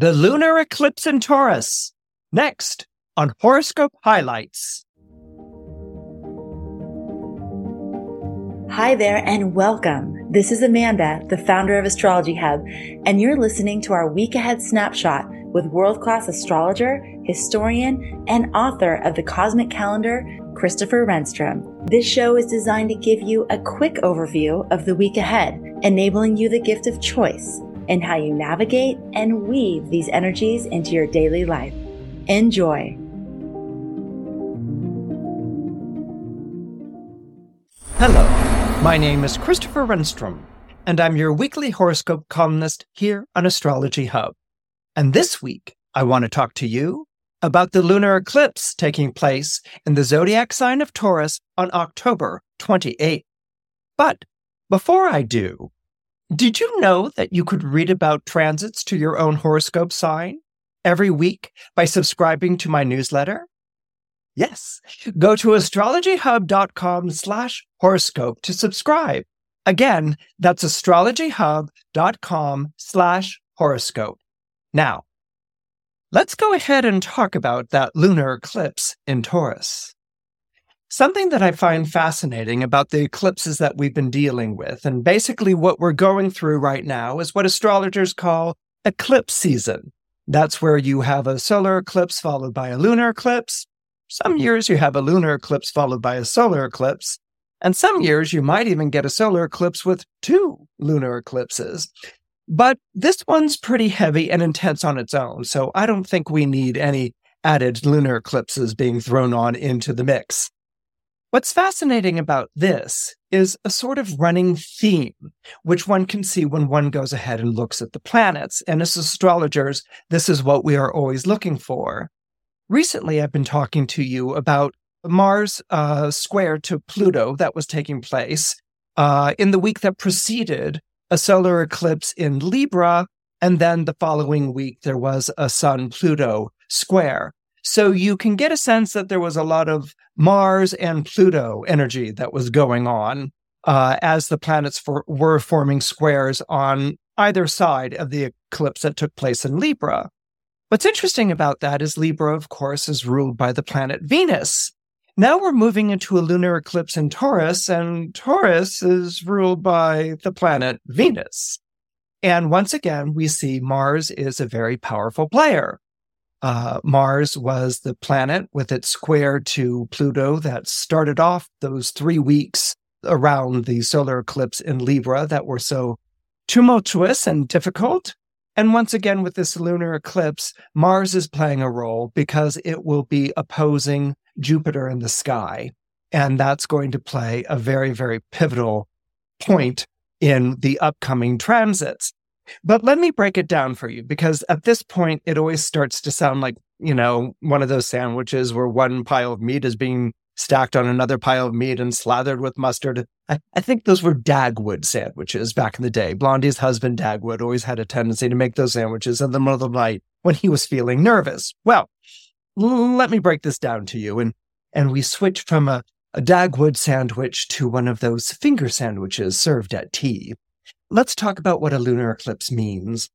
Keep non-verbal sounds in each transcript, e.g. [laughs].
The lunar eclipse in Taurus. Next on Horoscope Highlights. Hi there and welcome. This is Amanda, the founder of Astrology Hub, and you're listening to our week ahead snapshot with world class astrologer, historian, and author of the Cosmic Calendar, Christopher Renstrom. This show is designed to give you a quick overview of the week ahead, enabling you the gift of choice in how you navigate and weave these energies into your daily life. Enjoy. Hello, my name is Christopher Renstrom, and I'm your weekly horoscope columnist here on Astrology Hub. And this week, I want to talk to you about the lunar eclipse taking place in the zodiac sign of Taurus on October 28th. But before I do, did you know that you could read about transits to your own horoscope sign every week by subscribing to my newsletter? Yes, go to astrologyhub.com slash horoscope to subscribe. Again, that's astrologyhub.com slash horoscope. Now, let's go ahead and talk about that lunar eclipse in Taurus. Something that I find fascinating about the eclipses that we've been dealing with, and basically what we're going through right now, is what astrologers call eclipse season. That's where you have a solar eclipse followed by a lunar eclipse. Some years you have a lunar eclipse followed by a solar eclipse. And some years you might even get a solar eclipse with two lunar eclipses. But this one's pretty heavy and intense on its own, so I don't think we need any added lunar eclipses being thrown on into the mix. What's fascinating about this is a sort of running theme, which one can see when one goes ahead and looks at the planets. And as astrologers, this is what we are always looking for. Recently, I've been talking to you about Mars uh, square to Pluto that was taking place uh, in the week that preceded a solar eclipse in Libra. And then the following week, there was a Sun Pluto square. So you can get a sense that there was a lot of Mars and Pluto energy that was going on uh, as the planets for, were forming squares on either side of the eclipse that took place in Libra. What's interesting about that is Libra, of course, is ruled by the planet Venus. Now we're moving into a lunar eclipse in Taurus, and Taurus is ruled by the planet Venus. And once again, we see Mars is a very powerful player. Uh, Mars was the planet with its square to Pluto that started off those three weeks around the solar eclipse in Libra that were so tumultuous and difficult. And once again, with this lunar eclipse, Mars is playing a role because it will be opposing Jupiter in the sky. And that's going to play a very, very pivotal point in the upcoming transits. But let me break it down for you because at this point, it always starts to sound like, you know, one of those sandwiches where one pile of meat is being stacked on another pile of meat and slathered with mustard. I, I, think those were Dagwood sandwiches back in the day. Blondie's husband, Dagwood, always had a tendency to make those sandwiches in the middle of the night when he was feeling nervous. Well, let me break this down to you. And, and we switch from a, a Dagwood sandwich to one of those finger sandwiches served at tea let's talk about what a lunar eclipse means.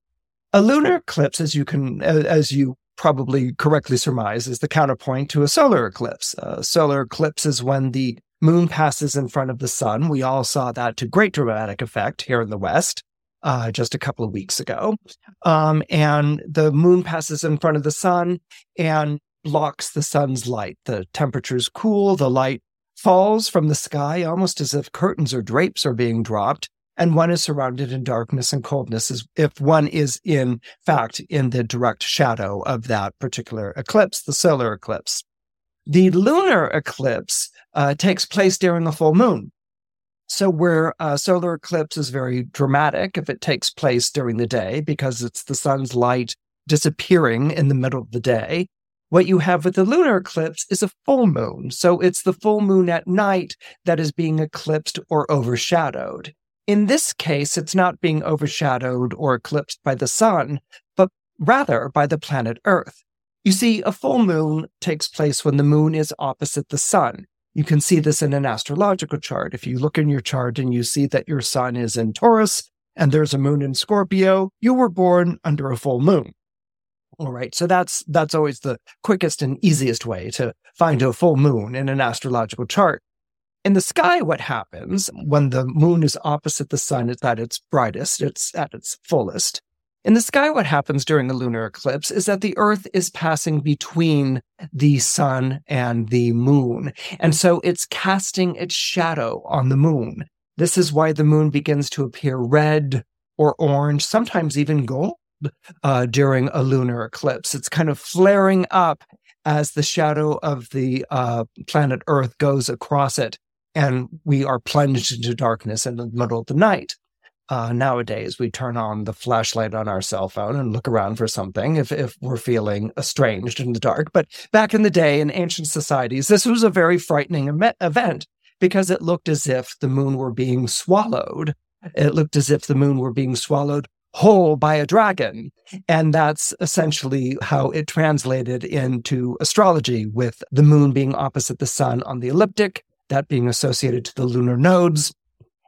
A lunar eclipse, as you can, as you probably correctly surmise, is the counterpoint to a solar eclipse. A solar eclipse is when the moon passes in front of the sun. We all saw that to great dramatic effect here in the West. Uh, just a couple of weeks ago. Um, and the moon passes in front of the sun and blocks the sun's light. The temperature's cool, the light falls from the sky almost as if curtains or drapes are being dropped and one is surrounded in darkness and coldness as if one is in fact in the direct shadow of that particular eclipse, the solar eclipse. The lunar eclipse uh, takes place during a full moon. So where a solar eclipse is very dramatic if it takes place during the day because it's the sun's light disappearing in the middle of the day. What you have with the lunar eclipse is a full moon. So it's the full moon at night that is being eclipsed or overshadowed. In this case, it's not being overshadowed or eclipsed by the sun, but rather by the planet Earth. You see, a full moon takes place when the moon is opposite the sun. You can see this in an astrological chart. If you look in your chart and you see that your sun is in Taurus and there's a moon in Scorpio, you were born under a full moon. All right. So that's that's always the quickest and easiest way to find a full moon in an astrological chart. In the sky, what happens when the moon is opposite the sun is at its brightest, it's at its fullest. In the sky, what happens during a lunar eclipse is that the Earth is passing between the sun and the moon. And so it's casting its shadow on the moon. This is why the moon begins to appear red or orange, sometimes even gold uh, during a lunar eclipse. It's kind of flaring up as the shadow of the uh, planet Earth goes across it, and we are plunged into darkness in the middle of the night. Uh, nowadays, we turn on the flashlight on our cell phone and look around for something if, if we're feeling estranged in the dark. But back in the day, in ancient societies, this was a very frightening em- event because it looked as if the moon were being swallowed. It looked as if the moon were being swallowed whole by a dragon. And that's essentially how it translated into astrology, with the moon being opposite the sun on the ecliptic, that being associated to the lunar nodes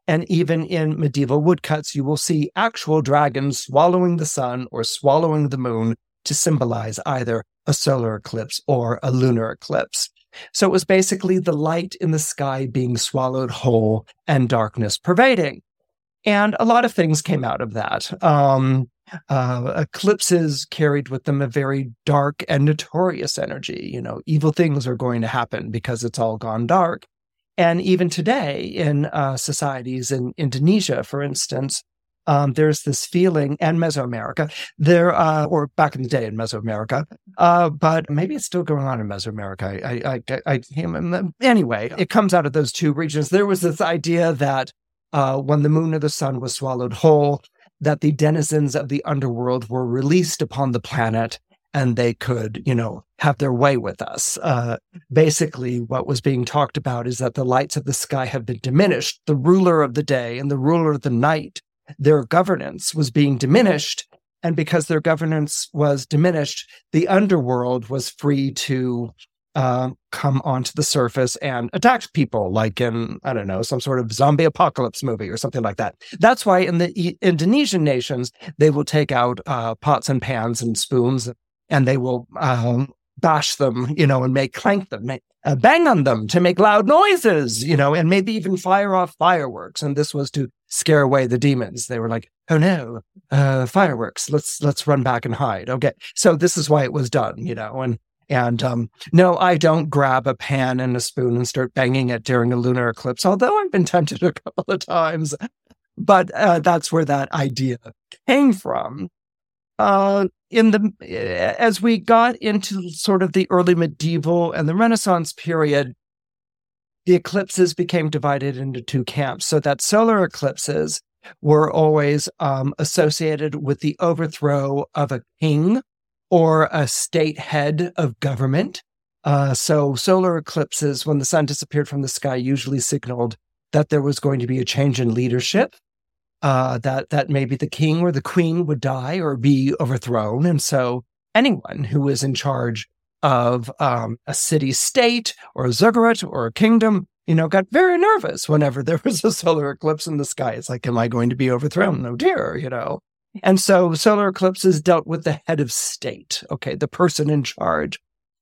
and even in medieval woodcuts, you will see actual dragons swallowing the sun or swallowing the moon to symbolize either a solar eclipse or a lunar eclipse. So it was basically the light in the sky being swallowed whole and darkness pervading. And a lot of things came out of that. Um, uh, eclipses carried with them a very dark and notorious energy. You know, evil things are going to happen because it's all gone dark. And even today in uh, societies in Indonesia, for instance, um, there's this feeling, and Mesoamerica, there, uh, or back in the day in Mesoamerica, uh, but maybe it's still going on in Mesoamerica. I, I, I, I, anyway, it comes out of those two regions. There was this idea that uh, when the moon or the sun was swallowed whole, that the denizens of the underworld were released upon the planet and they could, you know, have their way with us. Uh, basically, what was being talked about is that the lights of the sky have been diminished. The ruler of the day and the ruler of the night, their governance was being diminished. And because their governance was diminished, the underworld was free to uh, come onto the surface and attack people, like in, I don't know, some sort of zombie apocalypse movie or something like that. That's why in the Indonesian nations, they will take out uh, pots and pans and spoons and they will um, bash them, you know, and make clank them, uh, bang on them to make loud noises, you know, and maybe even fire off fireworks. And this was to scare away the demons. They were like, "Oh no, uh, fireworks! Let's let's run back and hide." Okay, so this is why it was done, you know, and. And um, no, I don't grab a pan and a spoon and start banging it during a lunar eclipse, although I've been tempted [laughs] a couple of times. But uh, that's where that idea came from uh, in the as we got into sort of the early medieval and the Renaissance period, the eclipses became divided into two camps. So that solar eclipses were always um, associated with the overthrow of a king or a state head of government. Uh, so solar eclipses, when the sun disappeared from the sky, usually signaled that there was going to be a change in leadership uh, that that maybe the king or the queen would die or be overthrown, and so anyone who was in charge of um, a city state or a ziggurat or a kingdom, you know, got very nervous whenever [laughs] there was a solar eclipse in the sky. It's like, am I going to be overthrown? No, dear, you know. And so solar eclipses dealt with the head of state, okay, the person in charge.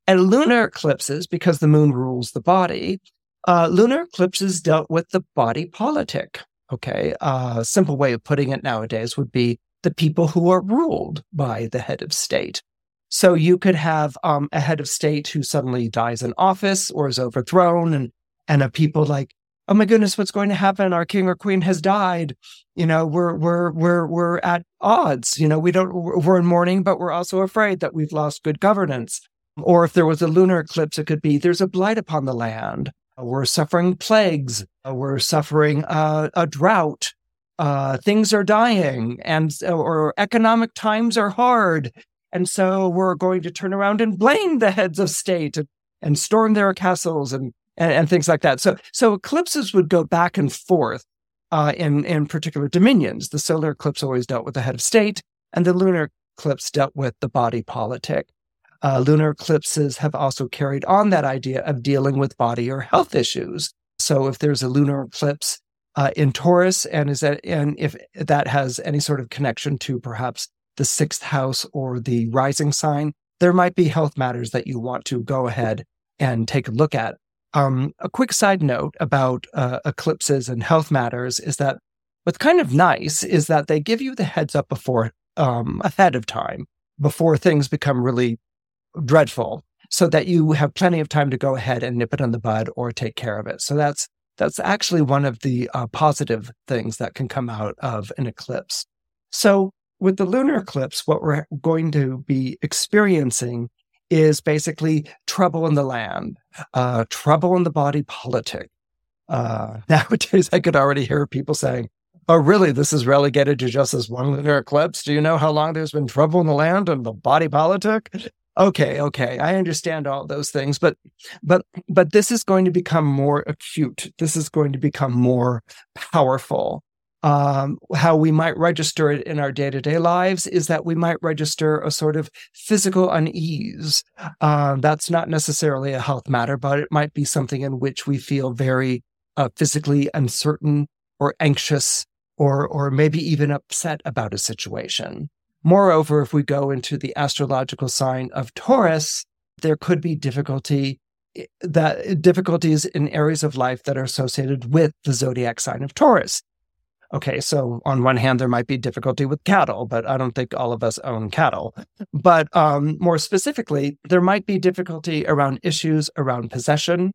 And lunar eclipses, because the moon rules the body, uh, lunar eclipses dealt with the body politic, Okay. A simple way of putting it nowadays would be the people who are ruled by the head of state. So you could have um, a head of state who suddenly dies in office or is overthrown, and and a people like, oh my goodness, what's going to happen? Our king or queen has died. You know, we're we're we're we're at odds. You know, we don't we're in mourning, but we're also afraid that we've lost good governance. Or if there was a lunar eclipse, it could be there's a blight upon the land. We're suffering plagues. We're suffering uh, a drought. Uh, things are dying, and or economic times are hard, and so we're going to turn around and blame the heads of state and, and storm their castles and, and, and things like that. So so eclipses would go back and forth uh, in in particular dominions. The solar eclipse always dealt with the head of state, and the lunar eclipse dealt with the body politic. Uh, lunar eclipses have also carried on that idea of dealing with body or health issues. So if there's a lunar eclipse uh, in Taurus, and is that and if that has any sort of connection to perhaps the sixth house or the rising sign, there might be health matters that you want to go ahead and take a look at. Um, a quick side note about uh, eclipses and health matters is that what's kind of nice is that they give you the heads up before um, ahead of time before things become really dreadful so that you have plenty of time to go ahead and nip it in the bud or take care of it. So that's that's actually one of the uh, positive things that can come out of an eclipse. So with the lunar eclipse, what we're going to be experiencing is basically trouble in the land, uh, trouble in the body politic. Uh, [laughs] nowadays, I could already hear people saying, Oh, really? This is relegated to just this one lunar eclipse? Do you know how long there's been trouble in the land and the body politic? Okay, okay, I understand all those things, but but but this is going to become more acute. This is going to become more powerful. Um, how we might register it in our day to day lives is that we might register a sort of physical unease. Uh, that's not necessarily a health matter, but it might be something in which we feel very uh, physically uncertain or anxious or or maybe even upset about a situation. Moreover, if we go into the astrological sign of Taurus, there could be difficulty eh, that difficulties in areas of life that are associated with the zodiac sign of Taurus. Okay, so on one hand, there might be difficulty with cattle, but I don't think all of us own cattle. But um, more specifically, there might be difficulty around issues around possession,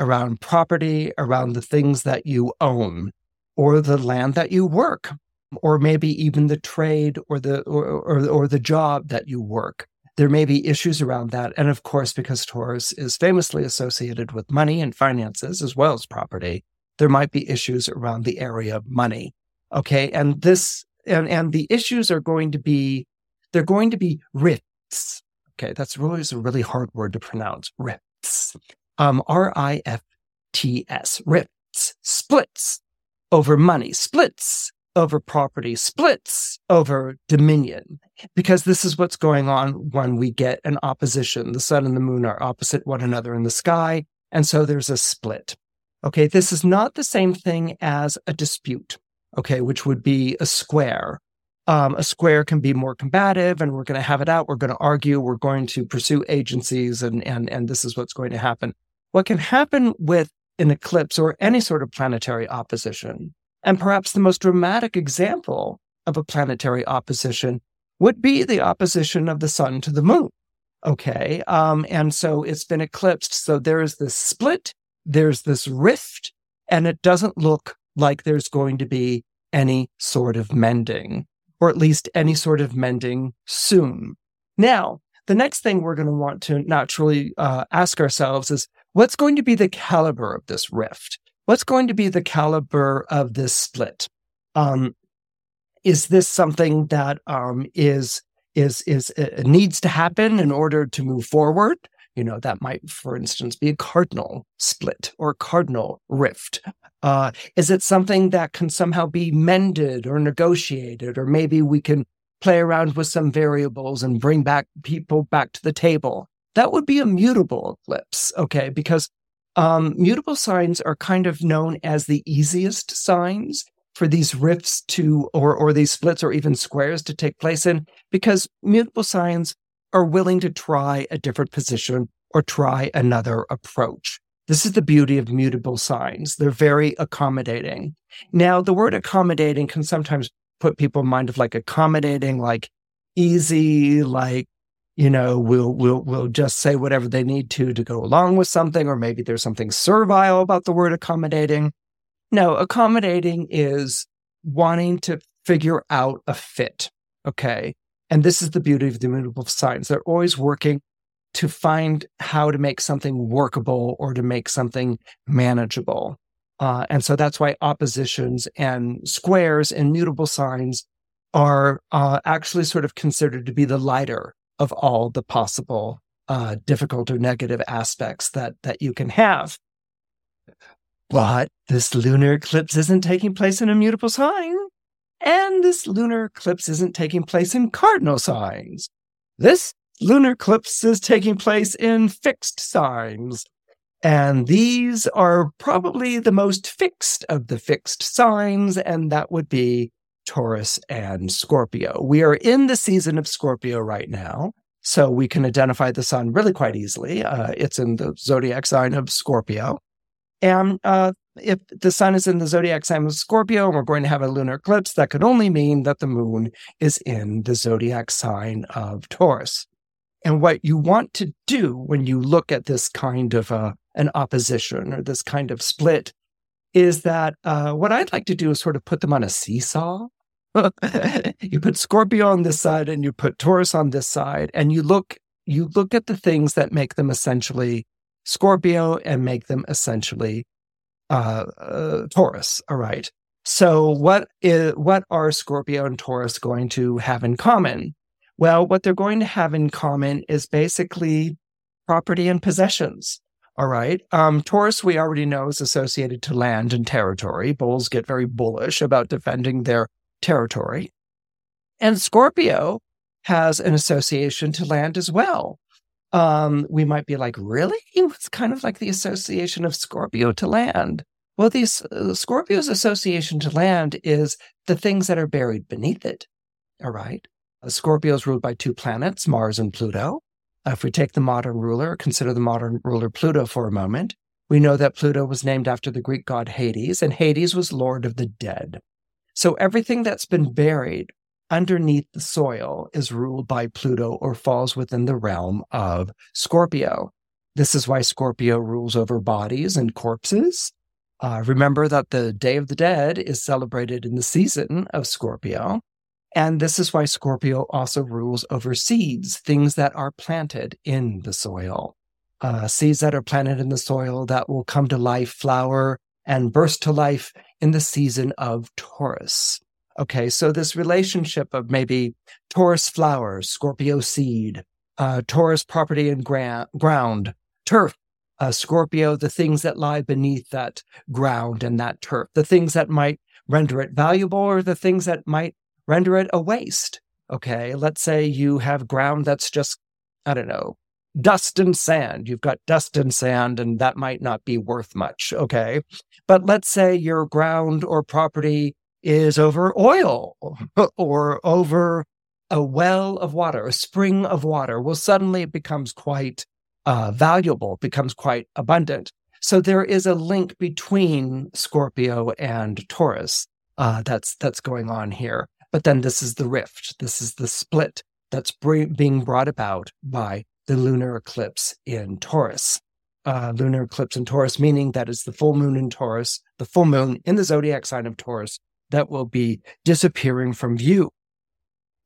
around property, around the things that you own or the land that you work, or maybe even the trade or the or, or, or the job that you work. There may be issues around that. And of course, because Taurus is famously associated with money and finances as well as property, there might be issues around the area of money. Okay. And this and, and the issues are going to be they're going to be rifts. Okay, that's really a really hard word to pronounce. Rifts. Um, R-I-F-T-S. Rifts. Splits over money, splits over property, splits over dominion, because this is what's going on when we get an opposition. The sun and the moon are opposite one another in the sky, and so there's a split. Okay, this is not the same thing as a dispute, okay, which would be a square. Um, a square can be more combative, and we're going to have it out. We're going to argue. We're going to pursue agencies, and and and this is what's going to happen. What can happen with an eclipse or any sort of planetary opposition. And perhaps the most dramatic example of a planetary opposition would be the opposition of the sun to the moon. Okay. Um, and so it's been eclipsed. So there is this split, there's this rift, and it doesn't look like there's going to be any sort of mending, or at least any sort of mending soon. Now, the next thing we're going to want to naturally uh, ask ourselves is what's going to be the caliber of this rift? What's going to be the caliber of this split? Um, is this something that um, is is is uh, needs to happen in order to move forward? You know, that might, for instance, be a cardinal split or cardinal rift. Uh, is it something that can somehow be mended or negotiated, or maybe we can play around with some variables and bring back people back to the table. That would be a mutable eclipse, okay? Because um, mutable signs are kind of known as the easiest signs for these rifts to, or, or these splits or even squares to take place in, because mutable signs are willing to try a different position or try another approach. This is the beauty of mutable signs. They're very accommodating. Now, the word accommodating can sometimes put people in mind of like accommodating, like easy, like, you know, we'll, we'll, we'll just say whatever they need to to go along with something, or maybe there's something servile about the word accommodating. No, accommodating is wanting to figure out a fit. Okay. And this is the beauty of the mutable signs. They're always working to find how to make something workable or to make something manageable. Uh, and so that's why oppositions and squares and mutable signs are uh, actually sort of considered to be the lighter of all the possible uh, difficult or negative aspects that that you can have. But this lunar eclipse isn't taking place in a mutable sign, and this lunar eclipse isn't taking place in cardinal signs. This lunar eclipse is taking place in fixed signs, and these are probably the most fixed of the fixed signs, and that would be Taurus and Scorpio. We are in the season of Scorpio right now. So we can identify the sun really quite easily. Uh, it's in the zodiac sign of Scorpio. And uh, if the sun is in the zodiac sign of Scorpio and we're going to have a lunar eclipse, that could only mean that the moon is in the zodiac sign of Taurus. And what you want to do when you look at this kind of uh, an opposition or this kind of split is that uh, what I'd like to do is sort of put them on a seesaw. You put Scorpio on this side and you put Taurus on this side, and you look you look at the things that make them essentially Scorpio and make them essentially uh, uh, Taurus. All right. So what is what are Scorpio and Taurus going to have in common? Well, what they're going to have in common is basically property and possessions. All right. Um, Taurus, we already know, is associated to land and territory. Bulls get very bullish about defending their territory. And Scorpio has an association to land as well. Um, we might be like, really? It's kind of like the association of Scorpio to land. Well, the uh, Scorpio's association to land is the things that are buried beneath it. All right. Scorpio is ruled by two planets, Mars and Pluto. If we take the modern ruler, consider the modern ruler Pluto for a moment, we know that Pluto was named after the Greek god Hades, and Hades was lord of the dead. So everything that's been buried underneath the soil is ruled by Pluto or falls within the realm of Scorpio. This is why Scorpio rules over bodies and corpses. Uh, remember that the Day of the Dead is celebrated in the season of Scorpio. And this is why Scorpio also rules over seeds, things that are planted in the soil. Uh, seeds that are planted in the soil that will come to life, flower, and burst to life in the season of Taurus. Okay, so this relationship of maybe Taurus flowers, Scorpio seed, uh, Taurus property and gra- ground, turf, uh, Scorpio, the things that lie beneath that ground and that turf, the things that might render it valuable or the things that might render it a waste. Okay, let's say you have ground that's just, I don't know, dust and sand. You've got dust and sand, and that might not be worth much. Okay, but let's say your ground or property is over oil [laughs] or over a well of water, a spring of water. Well, suddenly it becomes quite uh, valuable, becomes quite abundant. So there is a link between Scorpio and Taurus uh, that's that's going on here. But then this is the rift. This is the split that's being brought about by the lunar eclipse in Taurus. Uh, lunar eclipse in Taurus, meaning that is the full moon in Taurus, the full moon in the zodiac sign of Taurus that will be disappearing from view.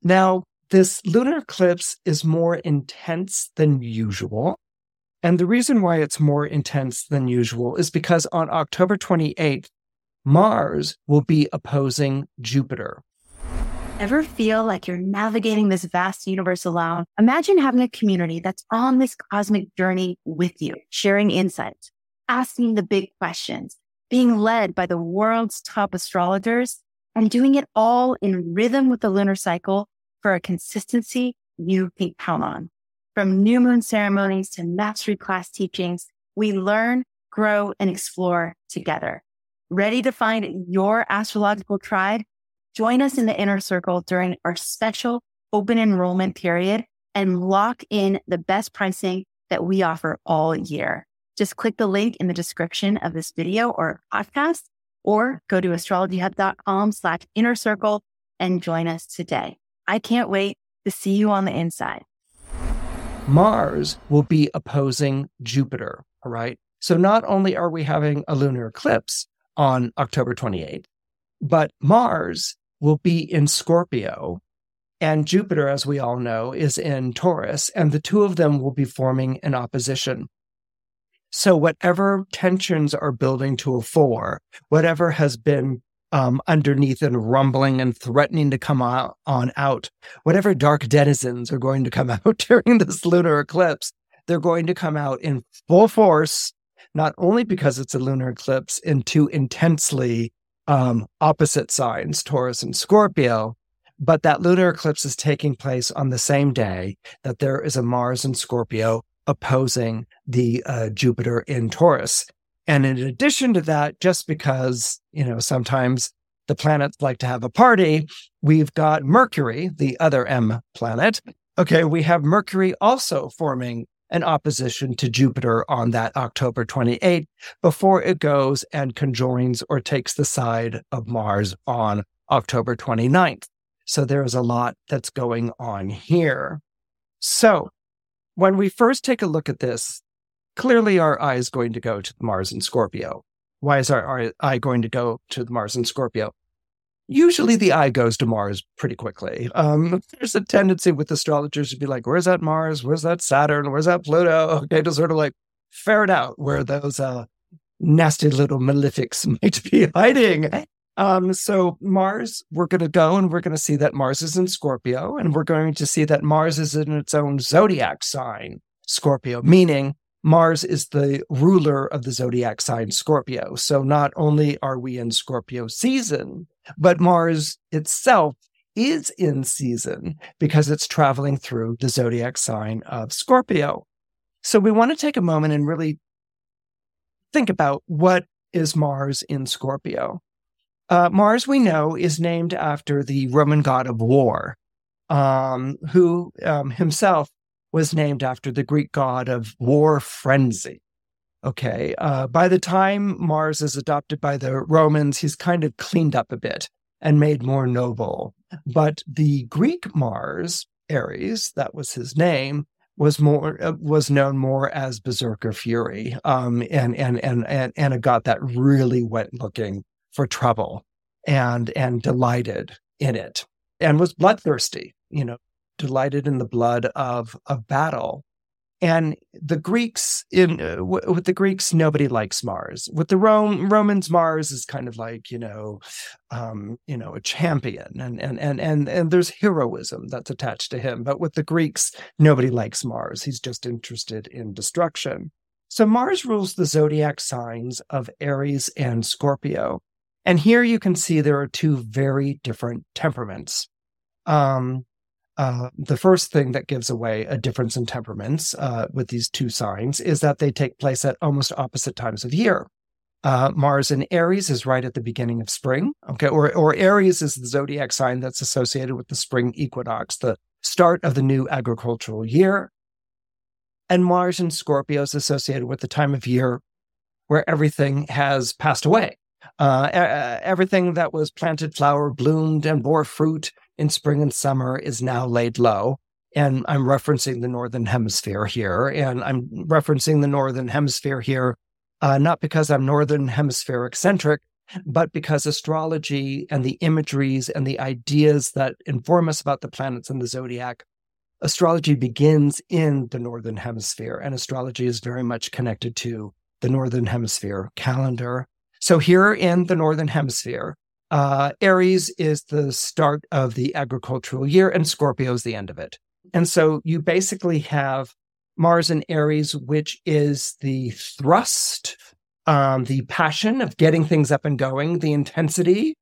Now, this lunar eclipse is more intense than usual. And the reason why it's more intense than usual is because on October 28th, Mars will be opposing Jupiter. Ever feel like you're navigating this vast universe alone? Imagine having a community that's on this cosmic journey with you, sharing insights, asking the big questions, being led by the world's top astrologers, and doing it all in rhythm with the lunar cycle for a consistency you can count on. From new moon ceremonies to mastery class teachings, we learn, grow, and explore together. Ready to find your astrological tribe? Join us in the inner circle during our special open enrollment period and lock in the best pricing that we offer all year. Just click the link in the description of this video or podcast, or go to astrologyhub.com slash inner circle and join us today. I can't wait to see you on the inside. Mars will be opposing Jupiter. All right. So not only are we having a lunar eclipse on October 28th, but Mars will be in Scorpio. And Jupiter, as we all know, is in Taurus, and the two of them will be forming an opposition. So, whatever tensions are building to a fore, whatever has been um, underneath and rumbling and threatening to come out, on out, whatever dark denizens are going to come [laughs] out during this lunar eclipse, they're going to come out in full force, not only because it's a lunar eclipse in two intensely um, opposite signs, Taurus and Scorpio, but that lunar eclipse is taking place on the same day that there is a Mars and Scorpio opposing the uh, Jupiter in Taurus. And in addition to that, just because, you know, sometimes the planets like to have a party, we've got Mercury, the other M planet. Okay, we have Mercury also forming an opposition to Jupiter on that October 28th before it goes and conjoins or takes the side of Mars on October 29th. So there's a lot that's going on here. So when we first take a look at this, clearly our eye is going to go to Mars and Scorpio. Why is our eye going to go to Mars and Scorpio? Usually the eye goes to Mars pretty quickly. Um, [laughs] there's a tendency with astrologers to be like, where's that Mars? Where's that Saturn? Where's that Pluto? [laughs] Okay, to sort of like ferret out where those uh, nasty little malefics [laughs] might be hiding. Um, so Mars, we're going to go and we're going to see that Mars is in Scorpio, and we're going to see that Mars is in its own zodiac sign, Scorpio, meaning Mars is the ruler of the zodiac sign Scorpio. So not only are we in Scorpio season, but Mars itself is in season because it's traveling through the zodiac sign of Scorpio. So we want to take a moment and really think about what is Mars in Scorpio. Uh, Mars, we know, is named after the Roman god of war, um, who um, himself was named after the Greek god of war frenzy. Okay. Uh, by the time Mars is adopted by the Romans, he's kind of cleaned up a bit and made more noble. But the Greek Mars, Ares, that was his name, was more uh, was known more as Berserker Fury, um, and, and and and and a god that really went looking for trouble and and delighted in it, and was bloodthirsty. You know, delighted in the blood of of battle. And the Greeks in uh, w- with the Greeks, nobody likes Mars. With the Rome, Romans, Mars is kind of like you know, um, you know, a champion, and and and and and there's heroism that's attached to him. But with the Greeks, nobody likes Mars. He's just interested in destruction. So Mars rules the zodiac signs of Aries and Scorpio, and here you can see there are two very different temperaments. Um, uh, the first thing that gives away a difference in temperaments uh, with these two signs is that they take place at almost opposite times of year. Uh, Mars in Aries is right at the beginning of spring. Okay, or or Aries is the zodiac sign that's associated with the spring equinox, the start of the new agricultural year. And Mars in Scorpio is associated with the time of year where everything has passed away. Uh, everything that was planted, flowered, bloomed, and bore fruit in spring and summer is now laid low. And I'm referencing the Northern Hemisphere here. And I'm referencing the Northern Hemisphere here, uh, not because I'm Northern Hemisphere eccentric, but because astrology and the imageries and the ideas that inform us about the planets and the zodiac, astrology begins in the Northern Hemisphere. And astrology is very much connected to the Northern Hemisphere calendar. So here in the Northern Hemisphere, uh, Aries is the start of the agricultural year, and Scorpio is the end of it. And so you basically have Mars in Aries, which is the thrust, um, the passion of getting things up and going, the intensity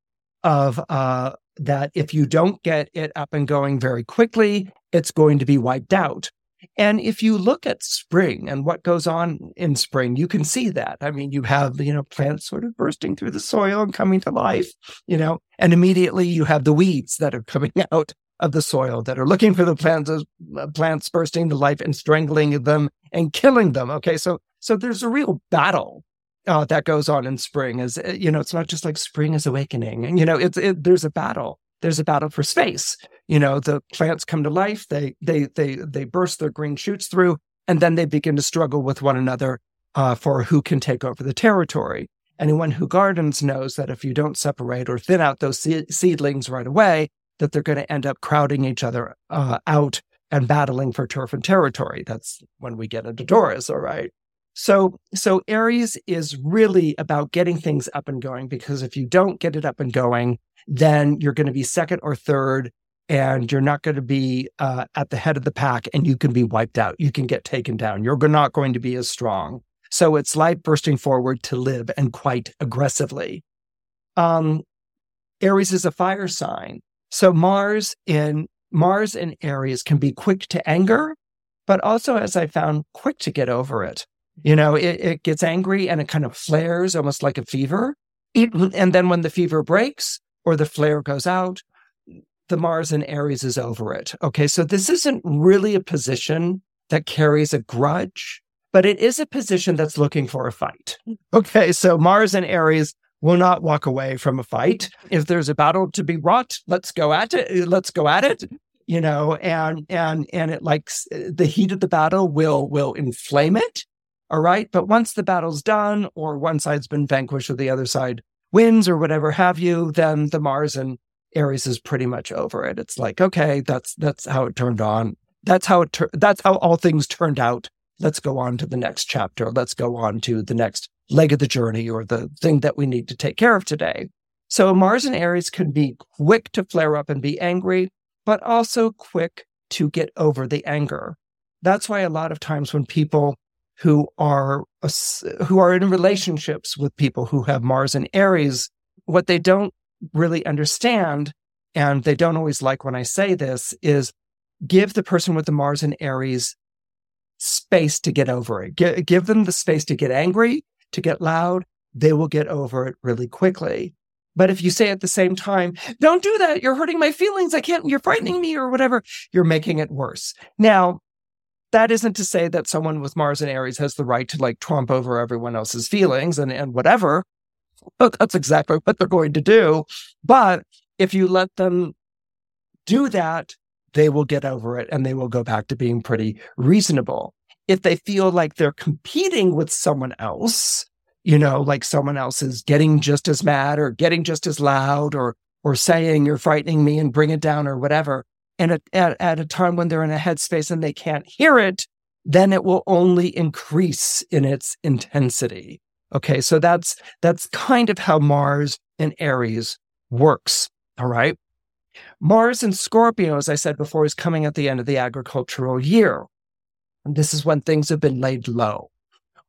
of uh, that if you don't get it up and going very quickly, it's going to be wiped out. And if you look at spring and what goes on in spring, you can see that. I mean, you have, you know, plants sort of bursting through the soil and coming to life, you know, and immediately you have the weeds that are coming [laughs] out of the soil that are looking for the plants, uh, plants bursting to life and strangling them and killing them. Okay. So, so there's a real battle uh, that goes on in spring as, uh, you know, it's not just like spring is awakening and, you know, it's, it, there's a battle there's a battle for space. You know, the plants come to life, they they they they burst their green shoots through, and then they begin to struggle with one another uh, for who can take over the territory. Anyone who gardens knows that if you don't separate or thin out those seedlings right away, that they're going to end up crowding each other uh, out and battling for turf and territory. That's when we get into Taurus, all right. So, so Aries is really about getting things up and going because if you don't get it up and going, then you're going to be second or third and you're not going to be uh, at the head of the pack and you can be wiped out. You can get taken down. You're not going to be as strong. So it's life bursting forward to live and quite aggressively. Um, Aries is a fire sign. So Mars in Mars in Aries can be quick to anger, but also, as I found, quick to get over it. You know, it, it gets angry and it kind of flares almost like a fever. and then when the fever breaks, or the flare goes out, the Mars and Aries is over it. Okay. So this isn't really a position that carries a grudge, but it is a position that's looking for a fight. Okay. So Mars and Aries will not walk away from a fight. If there's a battle to be wrought, let's go at it. Let's go at it. You know, and and and it likes the heat of the battle will will inflame it. All right. But once the battle's done, or one side's been vanquished, or the other side wins, or whatever have you, then the Mars and Aries is pretty much over it. It's like, okay, that's that's how it turned on. That's how it tur- that's how all things turned out. Let's go on to the next chapter. Let's go on to the next leg of the journey or the thing that we need to take care of today. So Mars and Aries can be quick to flare up and be angry, but also quick to get over the anger. That's why a lot of times when people who are who are in relationships with people who have Mars and Aries, what they don't really understand, and they don't always like when I say this, is give the person with the Mars and Aries space to get over it. G- give them the space to get angry, to get loud. They will get over it really quickly. But if you say at the same time, don't do that, you're hurting my feelings, I can't, you're frightening me or whatever, you're making it worse. Now, that isn't to say that someone with Mars and Aries has the right to like trump over everyone else's feelings and, and whatever. But that's exactly what they're going to do. But if you let them do that, they will get over it and they will go back to being pretty reasonable. If they feel like they're competing with someone else, you know, like someone else is getting just as mad or getting just as loud or or saying you're frightening me and bring it down or whatever, and at, at, at a time when they're in a headspace and they can't hear it, then it will only increase in its intensity. Okay, so that's that's kind of how Mars and Aries works. All right. Mars in Scorpio, as I said before, is coming at the end of the agricultural year. And this is when things have been laid low.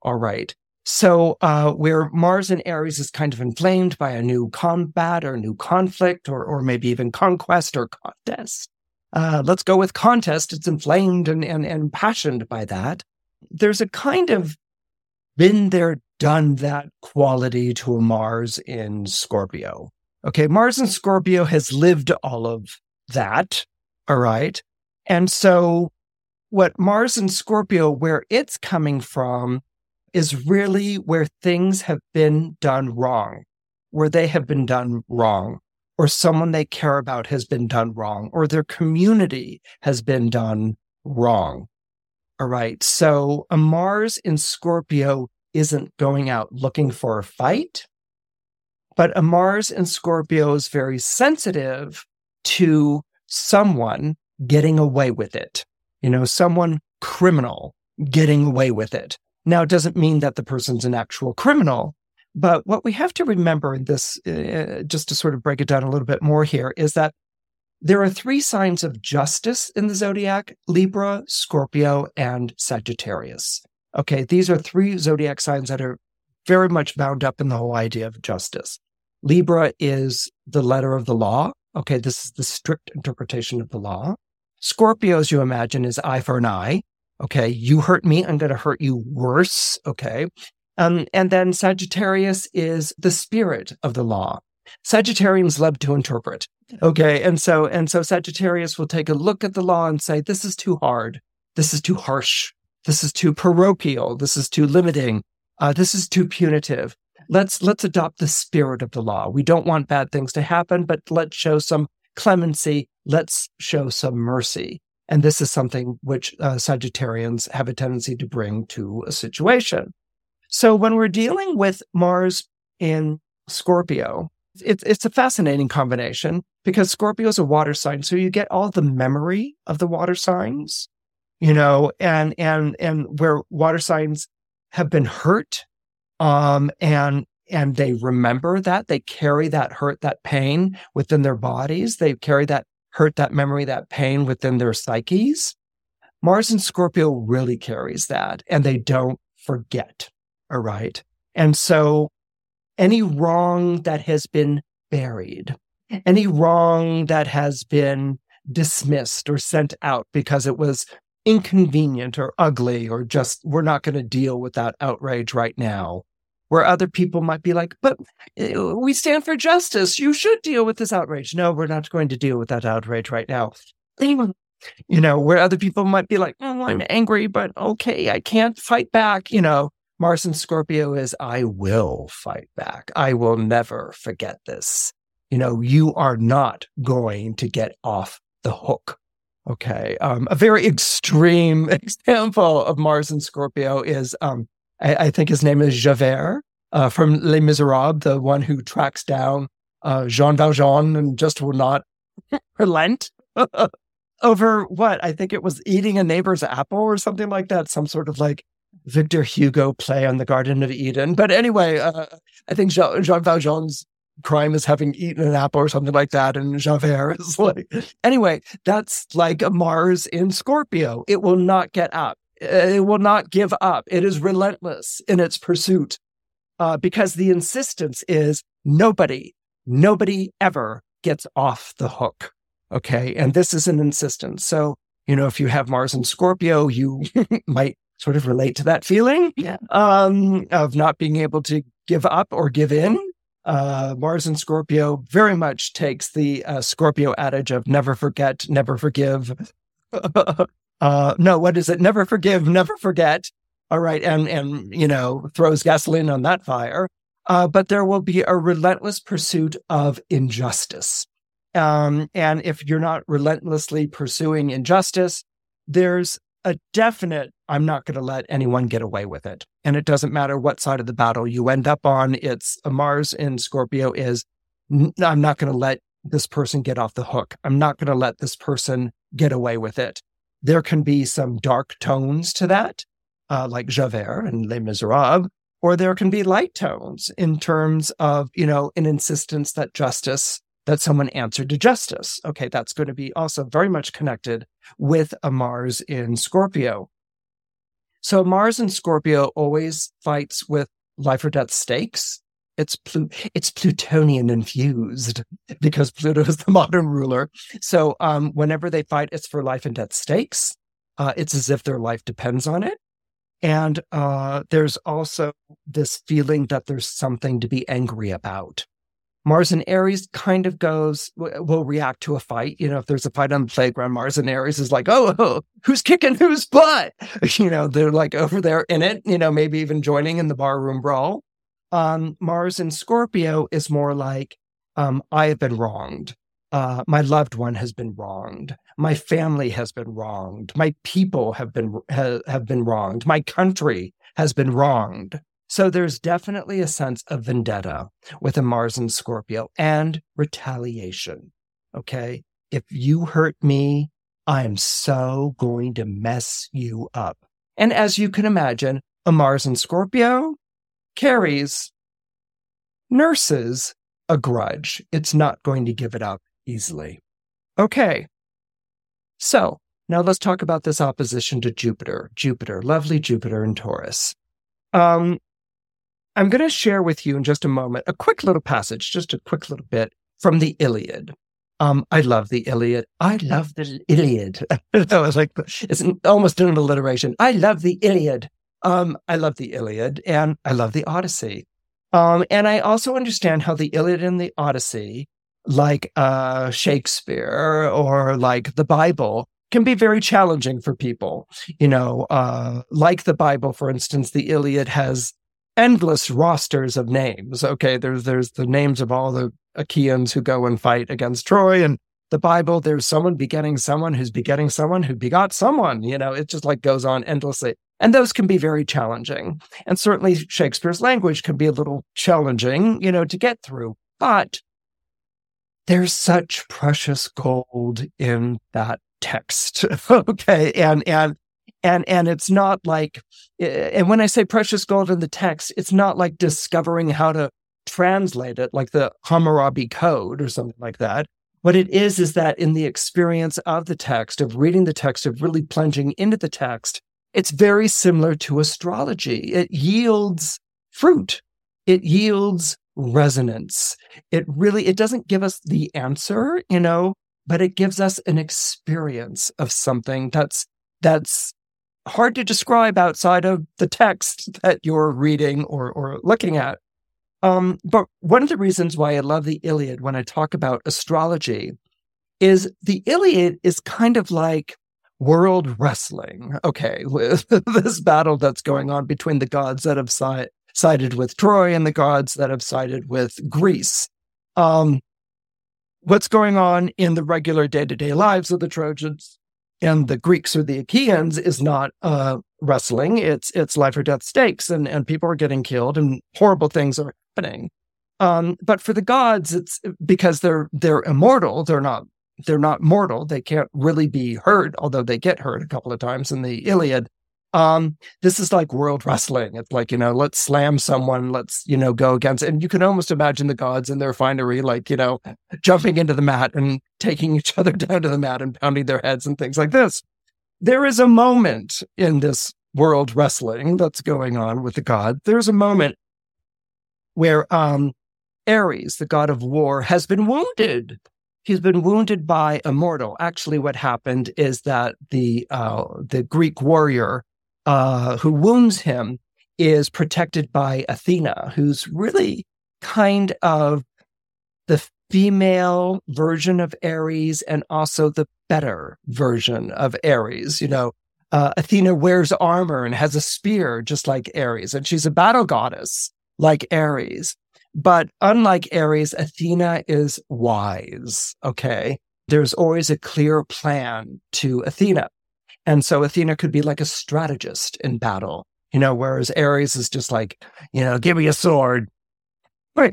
All right. So, uh, where Mars in Aries is kind of inflamed by a new combat or new conflict or, or maybe even conquest or contest. Uh, let's go with contest. It's inflamed and, and, and impassioned by that. There's a kind of been there, done that quality to Mars in Scorpio. Okay, Mars in Scorpio has lived all of that. All right. And so, what Mars in Scorpio, where it's coming from, is really where things have been done wrong, where they have been done wrong, or someone they care about has been done wrong, or their community has been done wrong. All right. So, a Mars in Scorpio isn't going out looking for a fight, but a Mars in Scorpio is very sensitive to someone getting away with it. You know, someone criminal getting away with it. Now, it doesn't mean that the person's an actual criminal, but what we have to remember in this, uh, just to sort of break it down a little bit more here, is that there are three signs of justice in the zodiac Libra, Scorpio, and Sagittarius. Okay, these are three zodiac signs that are very much bound up in the whole idea of justice. Libra is the letter of the law. Okay, this is the strict interpretation of the law. Scorpio, as you imagine, is eye for an eye. Okay, you hurt me, I'm going to hurt you worse. Okay. Um, and then Sagittarius is the spirit of the law. Sagittarians love to interpret. Okay. And so, and so Sagittarius will take a look at the law and say, this is too hard. This is too harsh. This is too parochial. This is too limiting. Uh, this is too punitive. Let's let's adopt the spirit of the law. We don't want bad things to happen, but let's show some clemency. Let's show some mercy. And this is something which uh, Sagittarians have a tendency to bring to a situation. So when we're dealing with Mars in Scorpio, it's it's a fascinating combination because Scorpio is a water sign, so you get all the memory of the water signs you know, and and and where water signs have been hurt, um, and and they remember that they carry that hurt, that pain within their bodies. They carry that hurt, that memory, that pain within their psyches. Mars and Scorpio really carries that, and they don't forget. All right, and so any wrong that has been buried, [laughs] any wrong that has been dismissed or sent out because it was inconvenient or ugly or just we're not going to deal with that outrage right now where other people might be like, but uh, we stand for justice. You should deal with this outrage. No, we're not going to deal with that outrage right now. [clears throat] You know, where other people might be like, oh, I'm angry, but okay, I can't fight back. You know, Mars and Scorpio is, I will fight back. I will never forget this. You know, you are not going to get off the hook. Okay. Um, a very extreme [laughs] example of Mars and Scorpio is um, I, I think his name is Javert uh, from Les Miserables, the one who tracks down uh, Jean Valjean and just will not [laughs] relent [laughs] over what I think it was eating a neighbor's apple or something like that. Some sort of like Victor Hugo play on the Garden of Eden. But anyway, uh, I think Jean, Jean Valjean's crime is having eaten an apple or something like that. And Javert is [laughs] like, anyway, that's like a Mars in Scorpio. It will not get up. It will not give up. It is relentless in its pursuit uh, because the insistence is nobody, nobody ever gets off the hook. Okay. And this is an insistence. So, you know, if you have Mars in Scorpio, you [laughs] might sort of relate to that feeling yeah. um, of not being able to give up or give in. Uh, Mars and Scorpio very much takes the uh, Scorpio adage of never forget, never forgive. [laughs] uh, no, what is it? Never forgive, never forget. All right. And, and, you know, throws gasoline on that fire. Uh, but there will be a relentless pursuit of injustice. Um, and if you're not relentlessly pursuing injustice, there's a definite, I'm not going to let anyone get away with it. And it doesn't matter what side of the battle you end up on. It's a Mars in Scorpio is, I'm not going to let this person get off the hook. I'm not going to let this person get away with it. There can be some dark tones to that, uh, like Javert and Les Miserables, or there can be light tones in terms of, you know, an insistence that justice, that someone answered to justice. Okay, that's going to be also very much connected with a Mars in Scorpio. So Mars and Scorpio always fights with life or death stakes it's Plu- it's Plutonian infused [laughs] because Pluto is the [laughs] modern ruler. So um, whenever they fight, it's for life and death stakes. Uh, it's as if their life depends on it. And uh, there's also this feeling that there's something to be angry about. Mars and Aries kind of goes, will react to a fight. You know, if there's a fight on the playground, Mars and Aries is like, oh, oh, who's kicking whose butt? [laughs] You know, they're like over there in it, you know, maybe even joining in the barroom brawl um, Mars and Scorpio is more like, um, I have been wronged. Uh, my loved one has been wronged. My family has been wronged. My people have been ha, have been wronged. My country has been wronged. So there's definitely a sense of vendetta with a Mars in Scorpio and retaliation. Okay, if you hurt me, I am so going to mess you up. And as you can imagine, a Mars in Scorpio carries nurses a grudge. It's not going to give it up easily. Okay. So now let's talk about this opposition to Jupiter. Jupiter, lovely Jupiter in Taurus. Um, I'm going to share with you in just a moment a quick little passage, just a quick little bit from the Iliad. Um, I love the Iliad. I love the Iliad. [laughs] that was like it's almost an alliteration. I love the Iliad. Um, I love the Iliad and I love the Odyssey. Um, and I also understand how the Iliad and the Odyssey, like uh, Shakespeare or like the Bible, can be very challenging for people. You know, uh, like the Bible, for instance, the Iliad has endless rosters of names. Okay, there's there's the names of all the Achaeans who go and fight against Troy, and the Bible, there's someone begetting someone who's begetting someone who begot someone. You know, it just like goes on endlessly. And those can be very challenging. And certainly Shakespeare's language can be a little challenging, you know, to get through. But there's such precious gold in that text. [laughs] okay. And, and, and, and it's not like, eh, eh, and when I say precious gold in the text, it's not like discovering how to translate it like the Hammurabi code or something like that. What it is, is that in the experience of the text, of reading the text, of really plunging into the text, it's very similar to astrology. It yields fruit. It yields resonance. It really, it doesn't give us the answer, you know, but it gives us an experience of something that's, that's hard to describe outside of the text that you're reading or, or looking at. Um, but one of the reasons why I love the Iliad when I talk about astrology is the Iliad is kind of like world wrestling. Okay, [laughs] with this battle that's going on between the gods that have si- sided with Troy and the gods that have sided with Greece. Um, what's going on in the regular day to day lives of the Trojans and the Greeks or the Achaeans is not uh, wrestling. It's it's life or death stakes, and and people are getting killed, and horrible things are happening. Um, but for the gods, it's because they're they're immortal. They're not they're not mortal. They can't really be hurt, although they get hurt a couple of times in the Iliad. Um, this is like world wrestling. It's like, you know, let's slam someone, let's, you know, go against, and you can almost imagine the gods in their finery, like, you know, jumping into the mat and taking each other [laughs] down to the mat and pounding their heads and things like this. There is a moment in this world wrestling that's going on with the god. There's a moment where, um, Ares, the god of war, has been wounded he's been wounded by a mortal. Actually, what happened is that the uh, the Greek warrior uh, who wounds him is protected by Athena, who's really kind of the female version of Ares and also the better version of Ares. You know, uh, Athena wears armor and has a spear just like Ares, and she's a battle goddess like Ares. But unlike Ares, Athena is wise. Okay. There's always a clear plan to Athena. And so Athena could be like a strategist in battle, you know, whereas Ares is just like, you know, give me a sword? [laughs]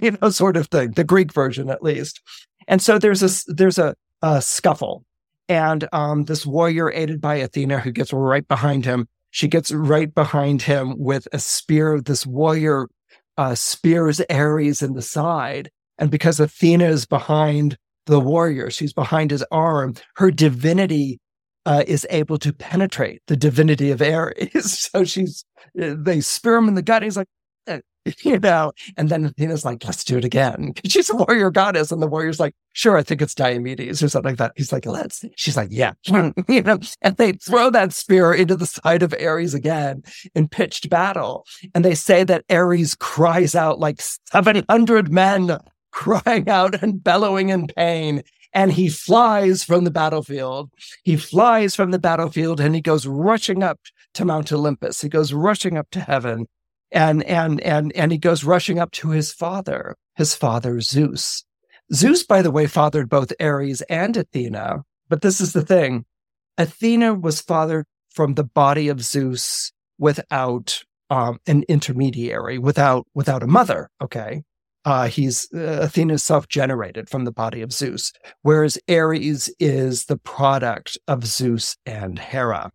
You know, sort of thing, the Greek version at least. And so there's a, there's a, a scuffle. And um, this warrior aided by Athena, who gets right behind him, she gets right behind him with a spear. This warrior uh, spears Ares in the side. And because Athena is behind the warrior, she's behind his arm, her divinity uh, is able to penetrate the divinity of Ares. [laughs] so she's, uh, they spear him in the gut. He's like, [laughs] you know, and then Athena's like, let's do it again. [laughs] She's a warrior goddess. And the warrior's like, sure, I think it's Diomedes or something like that. He's like, let's, she's like, yeah, you know, and they throw that spear into the side of Ares again in pitched battle. And they say that Ares cries out like 700 men crying out and bellowing in pain. And he flies from the battlefield. He flies from the battlefield and he goes rushing up to Mount Olympus. He goes rushing up to heaven and and and and he goes rushing up to his father, his father Zeus. Zeus, by the way, fathered both Ares and Athena. But this is the thing: Athena was fathered from the body of Zeus without um, an intermediary, without without a mother. Okay, uh, he's uh, Athena self-generated from the body of Zeus, whereas Ares is the product of Zeus and Hera.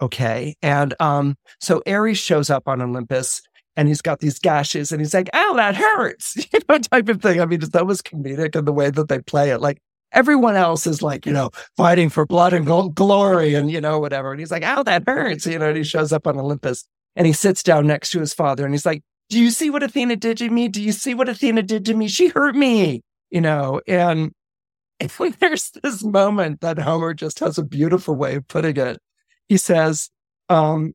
Okay, and um, so Ares shows up on Olympus and he's got these gashes and he's like, ow, that hurts, [laughs] you know, type of thing. I mean, that was comedic in the way that they play it. Like everyone else is like, you know, fighting for blood and gold, glory and, you know, whatever. And he's like, ow, that hurts, you know, and he shows up on Olympus and he sits down next to his father and he's like, do you see what Athena did to me? Do you see what Athena did to me? She hurt me, you know, and [laughs] there's this moment that Homer just has a beautiful way of putting it. He says, um,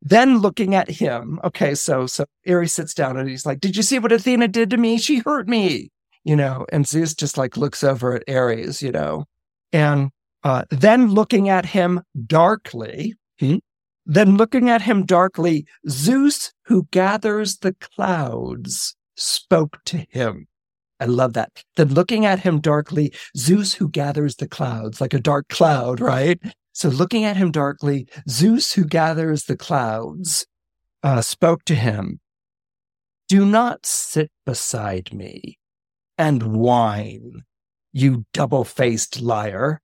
then looking at him, okay, so so Ares sits down and he's like, "Did you see what Athena did to me? She hurt me." You know, and Zeus just like looks over at Ares, you know, and uh, then looking at him darkly, hmm, then looking at him darkly, Zeus, who gathers the clouds, spoke to him. I love that. Then looking at him darkly, Zeus, who gathers the clouds, like a dark cloud, right? So looking at him darkly, Zeus, who gathers the clouds, uh, spoke to him, Do not sit beside me and whine, you double faced liar.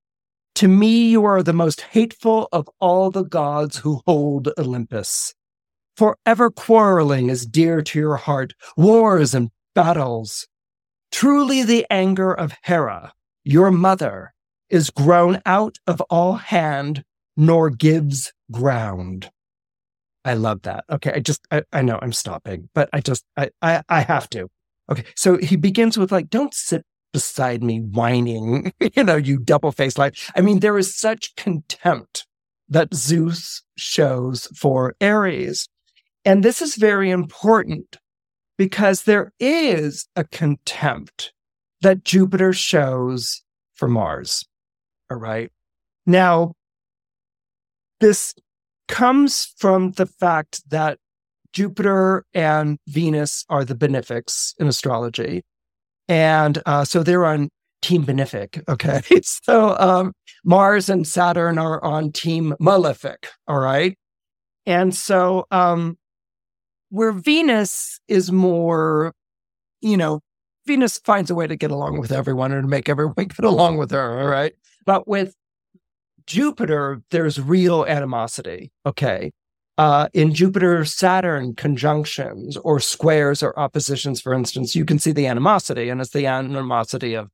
To me, you are the most hateful of all the gods who hold Olympus. Forever quarreling is dear to your heart, wars and battles. Truly, the anger of Hera, your mother, is grown out of all hand, nor gives ground. I love that. Okay. I just, I, I know I'm stopping, but I just, I, I, I have to. Okay. So he begins with like, don't sit beside me whining, [laughs] you know, you double faced life. I mean, there is such contempt that Zeus shows for Ares. And this is very important because there is a contempt that Jupiter shows for Mars. All right. Now, this comes from the fact that Jupiter and Venus are the benefics in astrology. And uh, so they're on team benefic. Okay. [laughs] so um, Mars and Saturn are on team malefic. All right. And so um, where Venus is more, you know, Venus finds a way to get along with everyone and make everyone [laughs] get along with her. All right. But with Jupiter, there's real animosity. Okay. Uh, in Jupiter Saturn conjunctions or squares or oppositions, for instance, you can see the animosity, and it's the animosity of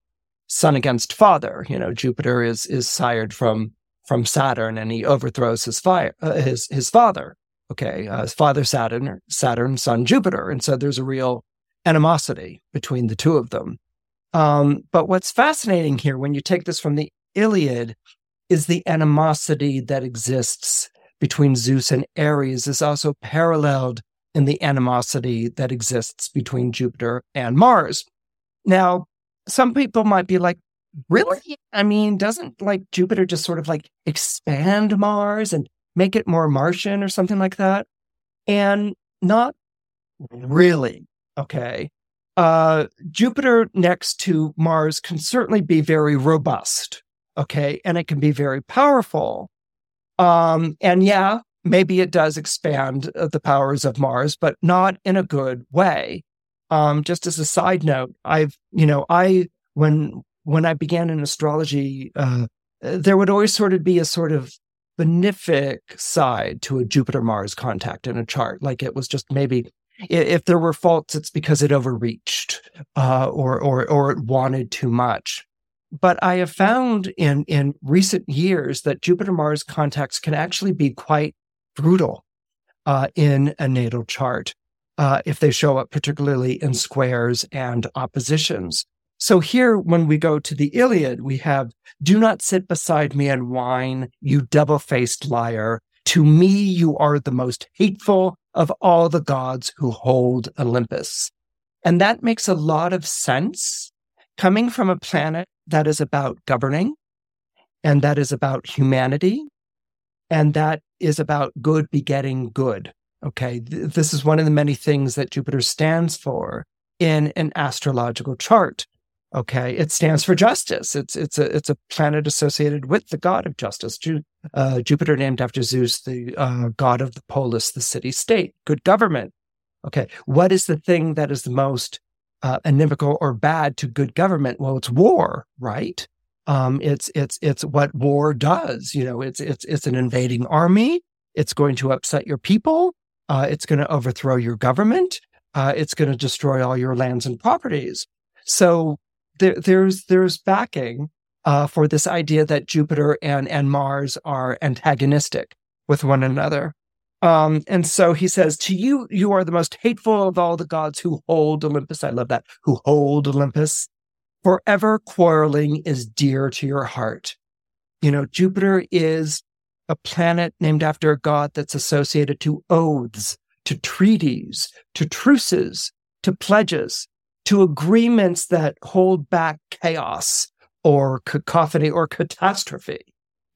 son against father. You know, Jupiter is is sired from from Saturn, and he overthrows his fire uh, his his father. Okay, uh, father Saturn, Saturn, son Jupiter, and so there's a real animosity between the two of them. Um, but what's fascinating here, when you take this from the Iliad, is the animosity that exists between Zeus and Ares is also paralleled in the animosity that exists between Jupiter and Mars. Now, some people might be like, really? I mean, doesn't like Jupiter just sort of like expand Mars and make it more Martian or something like that? And not really. Okay. Uh, Jupiter next to Mars can certainly be very robust. Okay. And it can be very powerful. Um, and yeah, maybe it does expand uh, the powers of Mars, but not in a good way. Um, just as a side note, I've, you know, I, when, when I began in astrology, uh, there would always sort of be a sort of benefic side to a Jupiter Mars contact in a chart. Like it was just maybe if there were faults, it's because it overreached uh, or or or it wanted too much. But I have found in in recent years that Jupiter Mars contacts can actually be quite brutal uh, in a natal chart uh, if they show up particularly in squares and oppositions. So here, when we go to the Iliad, we have, do not sit beside me and whine, you double faced liar. To me, you are the most hateful of all the gods who hold Olympus. And that makes a lot of sense coming from a planet that is about governing and that is about humanity and that is about good begetting good. Okay. This is one of the many things that Jupiter stands for in an astrological chart. Okay. It stands for justice. It's, it's a, it's a planet associated with the god of justice. Ju- uh, Jupiter named after Zeus, the uh, god of the polis, the city state, good government. Okay. What is the thing that is the most uh, inimical or bad to good government? Well, it's war, right? Um, it's, it's, it's what war does. You know, it's, it's, it's an invading army. It's going to upset your people. Uh, it's going to overthrow your government. Uh, it's going to destroy all your lands and properties. So there, there's there's backing uh, for this idea that Jupiter and and Mars are antagonistic with one another. Um, and so he says, To you, you are the most hateful of all the gods who hold Olympus. I love that. Who hold Olympus. Forever quarreling is dear to your heart. You know, Jupiter is a planet named after a god that's associated to oaths, to treaties, to truces, to pledges to agreements that hold back chaos or cacophony or catastrophe.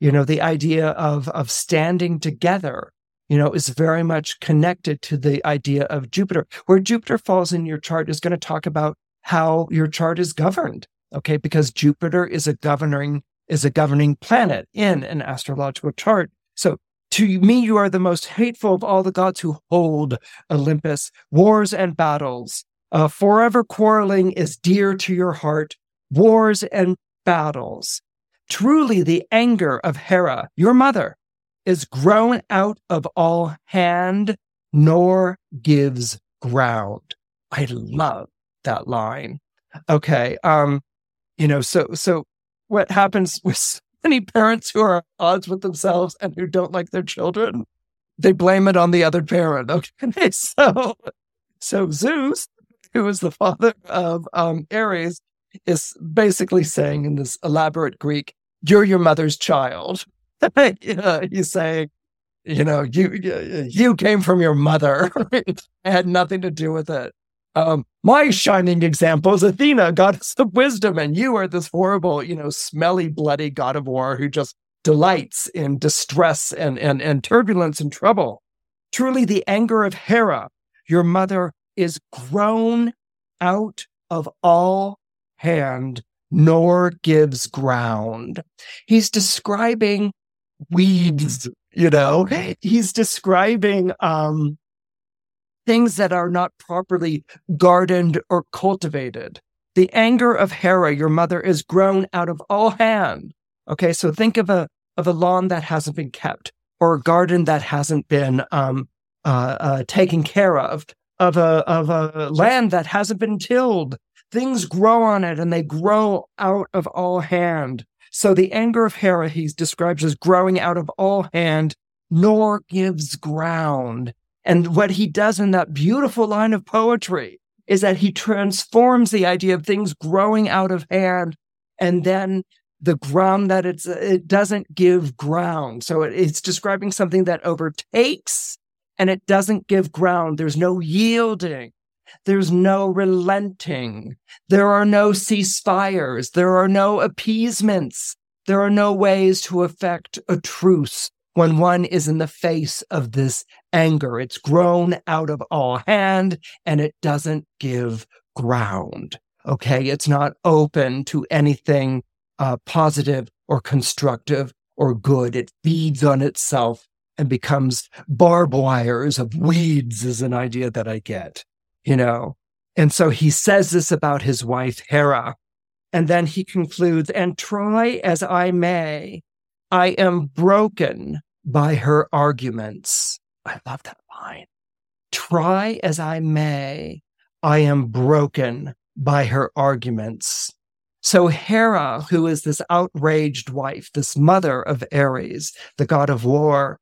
You know, the idea of, of standing together, you know, is very much connected to the idea of Jupiter. Where Jupiter falls in your chart is going to talk about how your chart is governed. Okay. Because Jupiter is a governing, is a governing planet in an astrological chart. So to me, you are the most hateful of all the gods who hold Olympus. Wars and battles, uh, forever quarreling is dear to your heart, wars and battles. Truly, the anger of Hera, your mother, is grown out of all hand, nor gives ground. I love that line. Okay. Um, you know, so, so what happens [laughs] with many parents who are at odds with themselves and who don't like their children? They blame it on the other parent. Okay. [laughs] So, so Zeus [laughs] who is the father of um, Ares, is basically saying in this elaborate Greek, "You're your mother's child." [laughs] he's saying, you know, you you came from your mother. [laughs] it had nothing to do with it. Um, my shining example is Athena, goddess of wisdom, and you are this horrible, you know, smelly, bloody god of war who just delights in distress and and and turbulence and trouble. Truly, the anger of Hera, your mother, is grown out of all hand, nor gives ground. He's describing weeds, you know, he's describing um, things that are not properly gardened or cultivated. The anger of Hera, your mother, is grown out of all hand. Okay, so think of a of a lawn that hasn't been kept, or a garden that hasn't been um, uh, uh, taken care of, of a of a land that hasn't been tilled. Things grow on it, and they grow out of all hand. So the anger of Hera he describes as growing out of all hand, nor gives ground. And what he does in that beautiful line of poetry is that he transforms the idea of things growing out of hand and then the ground that it's it doesn't give ground. So it, it's describing something that overtakes and it doesn't give ground. There's no yielding. There's no relenting. There are no ceasefires. There are no appeasements. There are no ways to effect a truce when one is in the face of this anger. It's grown out of all hand and it doesn't give ground. Okay. It's not open to anything uh, positive or constructive or good. It feeds on itself and becomes barbed wires of weeds is an idea that I get you know? And so he says this about his wife, Hera. And then he concludes, and try as I may, I am broken by her arguments. I love that line. Try as I may, I am broken by her arguments. So Hera, who is this outraged wife, this mother of Ares, the god of war,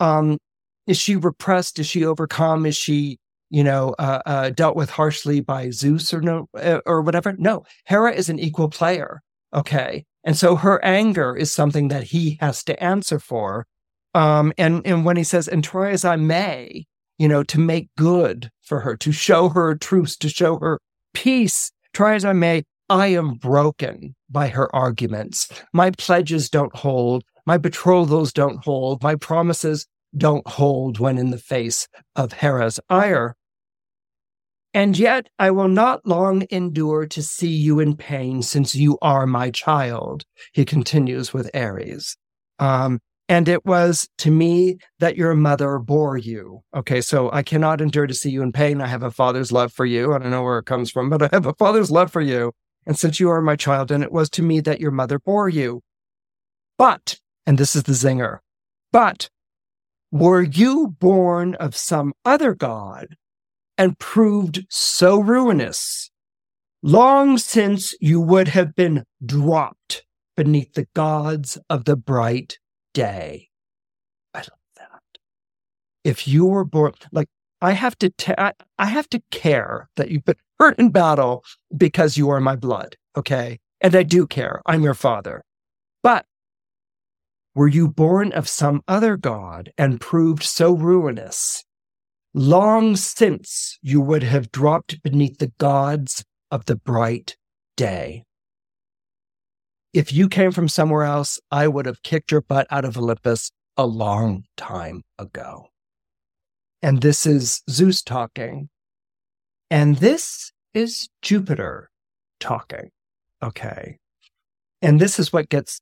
um, is she repressed? Is she overcome? Is she you know, uh, uh, dealt with harshly by Zeus or no, uh, or whatever. No, Hera is an equal player. Okay. And so her anger is something that he has to answer for. Um, and, and when he says, and try as I may, you know, to make good for her, to show her truth, to show her peace, try as I may, I am broken by her arguments. My pledges don't hold. My betrothals don't hold. My promises don't hold when in the face of Hera's ire. And yet I will not long endure to see you in pain, since you are my child, he continues with Ares. Um, and it was to me that your mother bore you. Okay, so I cannot endure to see you in pain. I have a father's love for you. I don't know where it comes from, but I have a father's love for you. And since you are my child, and it was to me that your mother bore you. But, and this is the zinger, but were you born of some other god and proved so ruinous, long since you would have been dropped beneath the gods of the bright day. I love that. If you were born, like, I have to, I have to care that you've been hurt in battle because you are my blood. Okay. And I do care. I'm your father. But were you born of some other god and proved so ruinous? Long since you would have dropped beneath the gods of the bright day. If you came from somewhere else, I would have kicked your butt out of Olympus a long time ago. And this is Zeus talking. And this is Jupiter talking. Okay. And this is what gets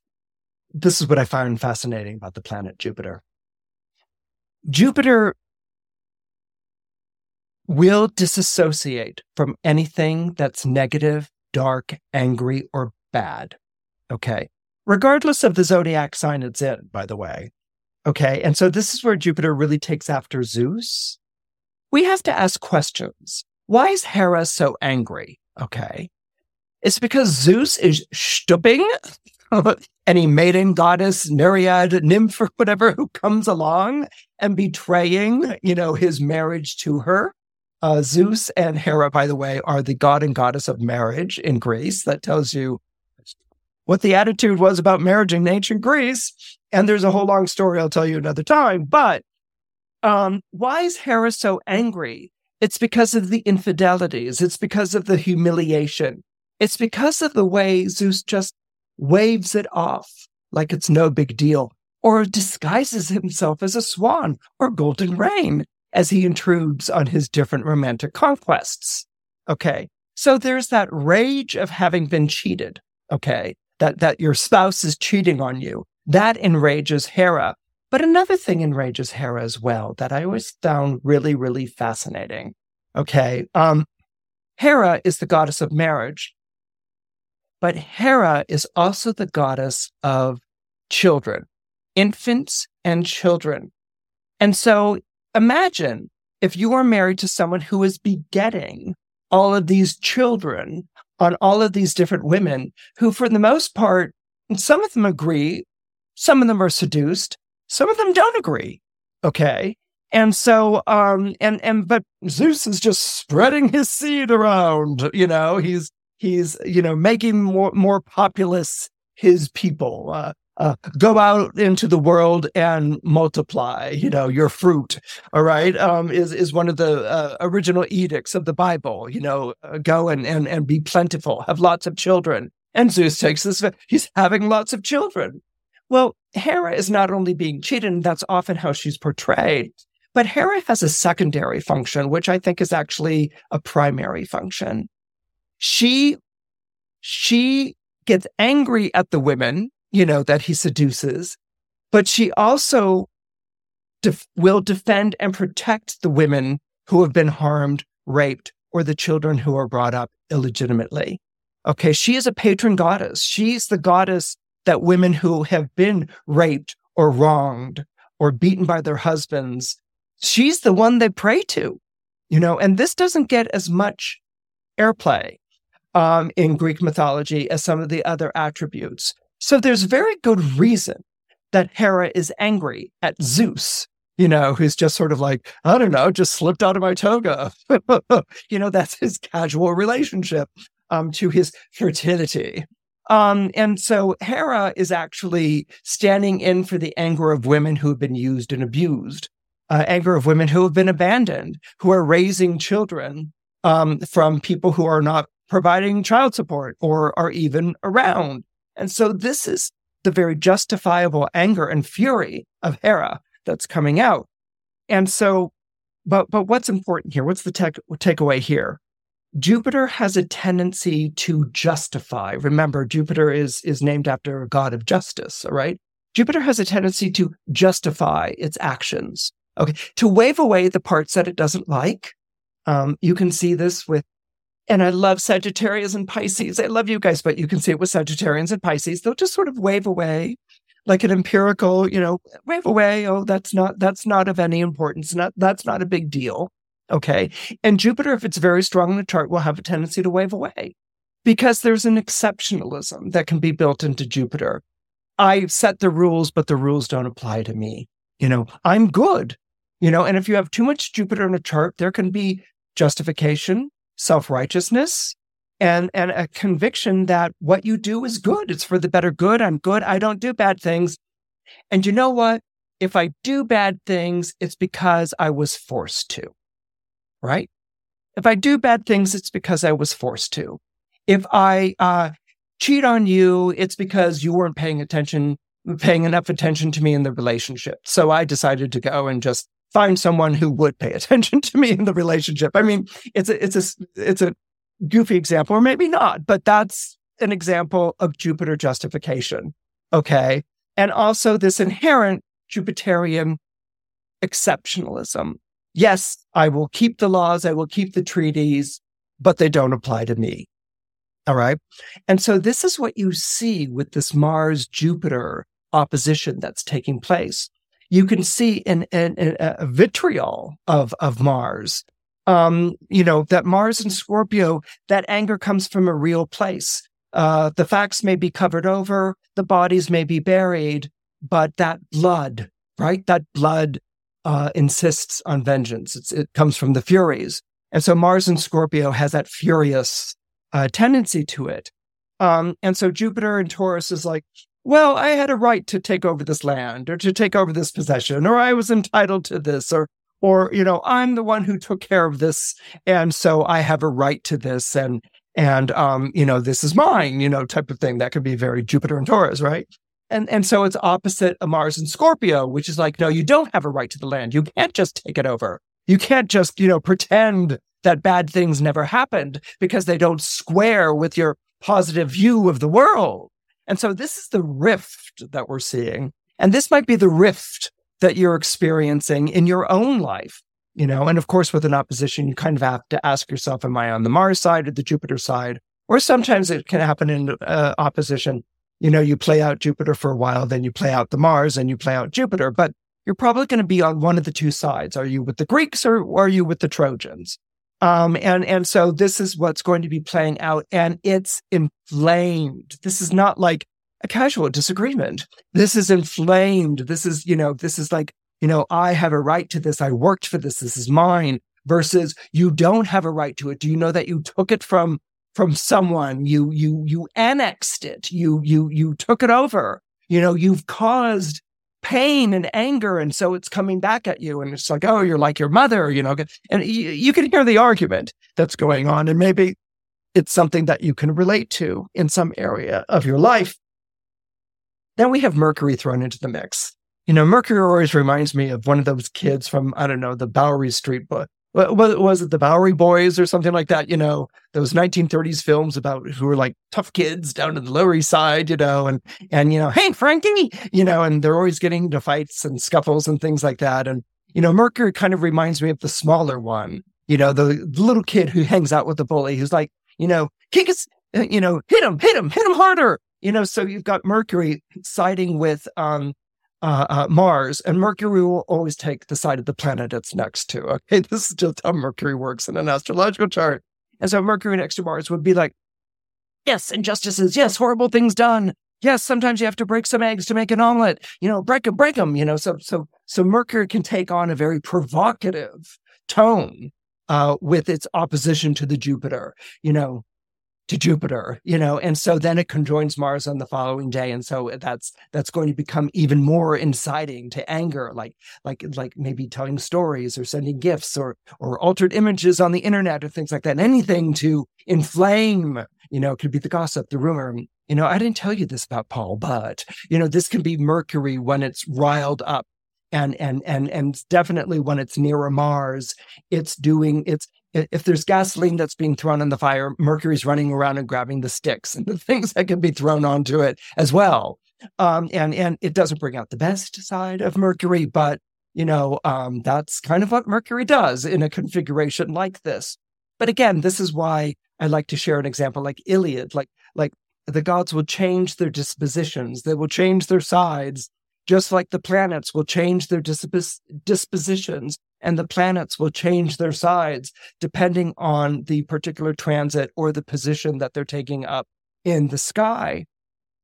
this is what I find fascinating about the planet Jupiter. Jupiter will disassociate from anything that's negative, dark, angry, or bad. Okay. Regardless of the zodiac sign it's in, by the way. Okay. And so this is where Jupiter really takes after Zeus. We have to ask questions. Why is Hera so angry? Okay. It's because Zeus is stooping [laughs] any maiden goddess, nereid, nymph, or whatever who comes along and betraying, you know, his marriage to her. Uh, Zeus and Hera, by the way, are the god and goddess of marriage in Greece. That tells you what the attitude was about marriage in ancient Greece. And there's a whole long story I'll tell you another time. But um, why is Hera so angry? It's because of the infidelities. It's because of the humiliation. It's because of the way Zeus just waves it off like it's no big deal, or disguises himself as a swan or golden rain as he intrudes on his different romantic conquests. Okay. So there's that rage of having been cheated. Okay. That, that your spouse is cheating on you. That enrages Hera. But another thing enrages Hera as well that I always found really, really fascinating. Okay. Um, Hera is the goddess of marriage, but Hera is also the goddess of children, infants and children. And so imagine if you are married to someone who is begetting all of these children on all of these different women who, for the most part, some of them agree, some of them are seduced, some of them don't agree. Okay. And so, um, and, and, but Zeus is just spreading his seed around, you know, he's, he's, you know, making more, more populous his people. Uh, uh, go out into the world and multiply, you know, your fruit. All right. Um, is, is one of the uh, original edicts of the Bible, you know, uh, go and, and, and be plentiful, have lots of children. And Zeus takes this, he's having lots of children. Well, Hera is not only being cheated, and that's often how she's portrayed, but Hera has a secondary function, which I think is actually a primary function. She, she gets angry at the women, you know, that he seduces, but she also def- will defend and protect the women who have been harmed, raped, or the children who are brought up illegitimately. Okay. She is a patron goddess. She's the goddess that women who have been raped or wronged or beaten by their husbands she's the one they pray to, you know, and this doesn't get as much airplay um, in Greek mythology as some of the other attributes. So there's very good reason that Hera is angry at Zeus, you know, who's just sort of like, I don't know, just slipped out of my toga. [laughs] you know, that's his casual relationship um, to his fertility. Um, and so Hera is actually standing in for the anger of women who have been used and abused uh, anger of women who have been abandoned, who are raising children um, from people who are not providing child support or are even around. And so this is the very justifiable anger and fury of Hera that's coming out. And so, but but what's important here? What's the tech, takeaway here? Jupiter has a tendency to justify. Remember, Jupiter is is named after a god of justice. All right, Jupiter has a tendency to justify its actions. Okay. To wave away the parts that it doesn't like. Um, you can see this with, and I love Sagittarius and Pisces. I love you guys, but you can see it with Sagittarians and Pisces. They'll just sort of wave away like an empirical, you know, wave away. Oh, that's not, that's not of any importance. Not, that's not a big deal. Okay. And Jupiter, if it's very strong in the chart, will have a tendency to wave away because there's an exceptionalism that can be built into Jupiter. I set the rules, but the rules don't apply to me. You know, I'm good. You know, and if you have too much Jupiter in a chart, there can be justification, self righteousness, and, and a conviction that what you do is good. It's for the better good. I'm good. I don't do bad things. And you know what? If I do bad things, it's because I was forced to, right? If I do bad things, it's because I was forced to. If I uh, cheat on you, it's because you weren't paying attention, paying enough attention to me in the relationship. So I decided to go and just find someone who would pay [laughs] attention to me in the relationship. I mean, it's a, it's a, it's a goofy example, or maybe not, but that's an example of Jupiter justification. Okay. And also this inherent Jupiterian exceptionalism. Yes, I will keep the laws. I will keep the treaties, but they don't apply to me. All right. And so this is what you see with this Mars Jupiter opposition that's taking place you can see in, in, in a vitriol of, of Mars. Um, you know, that Mars and Scorpio, that anger comes from a real place. Uh, the facts may be covered over, the bodies may be buried, but that blood, right? That blood uh, insists on vengeance. It's, it comes from the Furies. And so Mars and Scorpio has that furious uh, tendency to it. Um, and so Jupiter and Taurus is like, well, I had a right to take over this land or to take over this possession, or I was entitled to this, or or you know, I'm the one who took care of this, and so I have a right to this, and and um, you know, this is mine, you know, type of thing. That could be very Jupiter and Taurus, right? And and so it's opposite of Mars and Scorpio, which is like, no, you don't have a right to the land. You can't just take it over. You can't just, you know, pretend that bad things never happened because they don't square with your positive view of the world. And so this is the rift that we're seeing. And this might be the rift that you're experiencing in your own life, you know, and of course, with an opposition, you kind of have to ask yourself, am I on the Mars side or the Jupiter side? Or sometimes it can happen in uh, opposition. You know, you play out Jupiter for a while, then you play out the Mars and you play out Jupiter, but you're probably going to be on one of the two sides. Are you with the Greeks or, or are you with the Trojans? Um, and, and so this is what's going to be playing out and it's inflamed. This is not like a casual disagreement. This is inflamed. This is, you know, this is like, you know, I have a right to this. I worked for this. This is mine versus you don't have a right to it. Do you know that you took it from, from someone? You, you, you annexed it. You, you, you took it over. You know, you've caused pain and anger. And so it's coming back at you. And it's like, oh, you're like your mother, you know, and you, you can hear the argument that's going on. And maybe it's something that you can relate to in some area of your life. Then we have Mercury thrown into the mix. You know, Mercury always reminds me of one of those kids from, I don't know, the Bowery Street book, what was it the Bowery Boys or something like that? You know, those 1930s films about who were like tough kids down in the Lower East Side, you know, and and you know, hey Frankie, you know, and they're always getting into fights and scuffles and things like that. And you know, Mercury kind of reminds me of the smaller one, you know, the, the little kid who hangs out with the bully, who's like, you know, kick us, uh, you know, hit him, hit him, hit him harder, you know. So you've got Mercury siding with um uh, uh, Mars, and Mercury will always take the side of the planet it's next to. Okay, [laughs] this is just how Mercury works in an astrological chart. And so Mercury next to Mars would be like, yes, injustices, yes, horrible things done. Yes, sometimes you have to break some eggs to make an omelet. You know, break them, break them. You know, so so so Mercury can take on a very provocative tone uh, with its opposition to the Jupiter. You know, to Jupiter, you know, and so then it conjoins Mars on the following day, and so that's that's going to become even more inciting to anger, like like like maybe telling stories or sending gifts or or altered images on the internet or things like that. and Anything to inflame, you know, could be the gossip, the rumor. You know, I didn't tell you this about Paul, but you know, this can be Mercury when it's riled up and and and and definitely when it's nearer Mars, it's doing it's if there's gasoline that's being thrown in the fire, Mercury's running around and grabbing the sticks and [laughs] the things that can be thrown onto it as well. Um, and and it doesn't bring out the best side of Mercury, but you know um, that's kind of what Mercury does in a configuration like this. But again, this is why I like to share an example like Iliad, like like the gods will change their dispositions, they will change their sides, just like the planets will change their dispos- dispositions and the planets will change their sides depending on the particular transit or the position that they're taking up in the sky.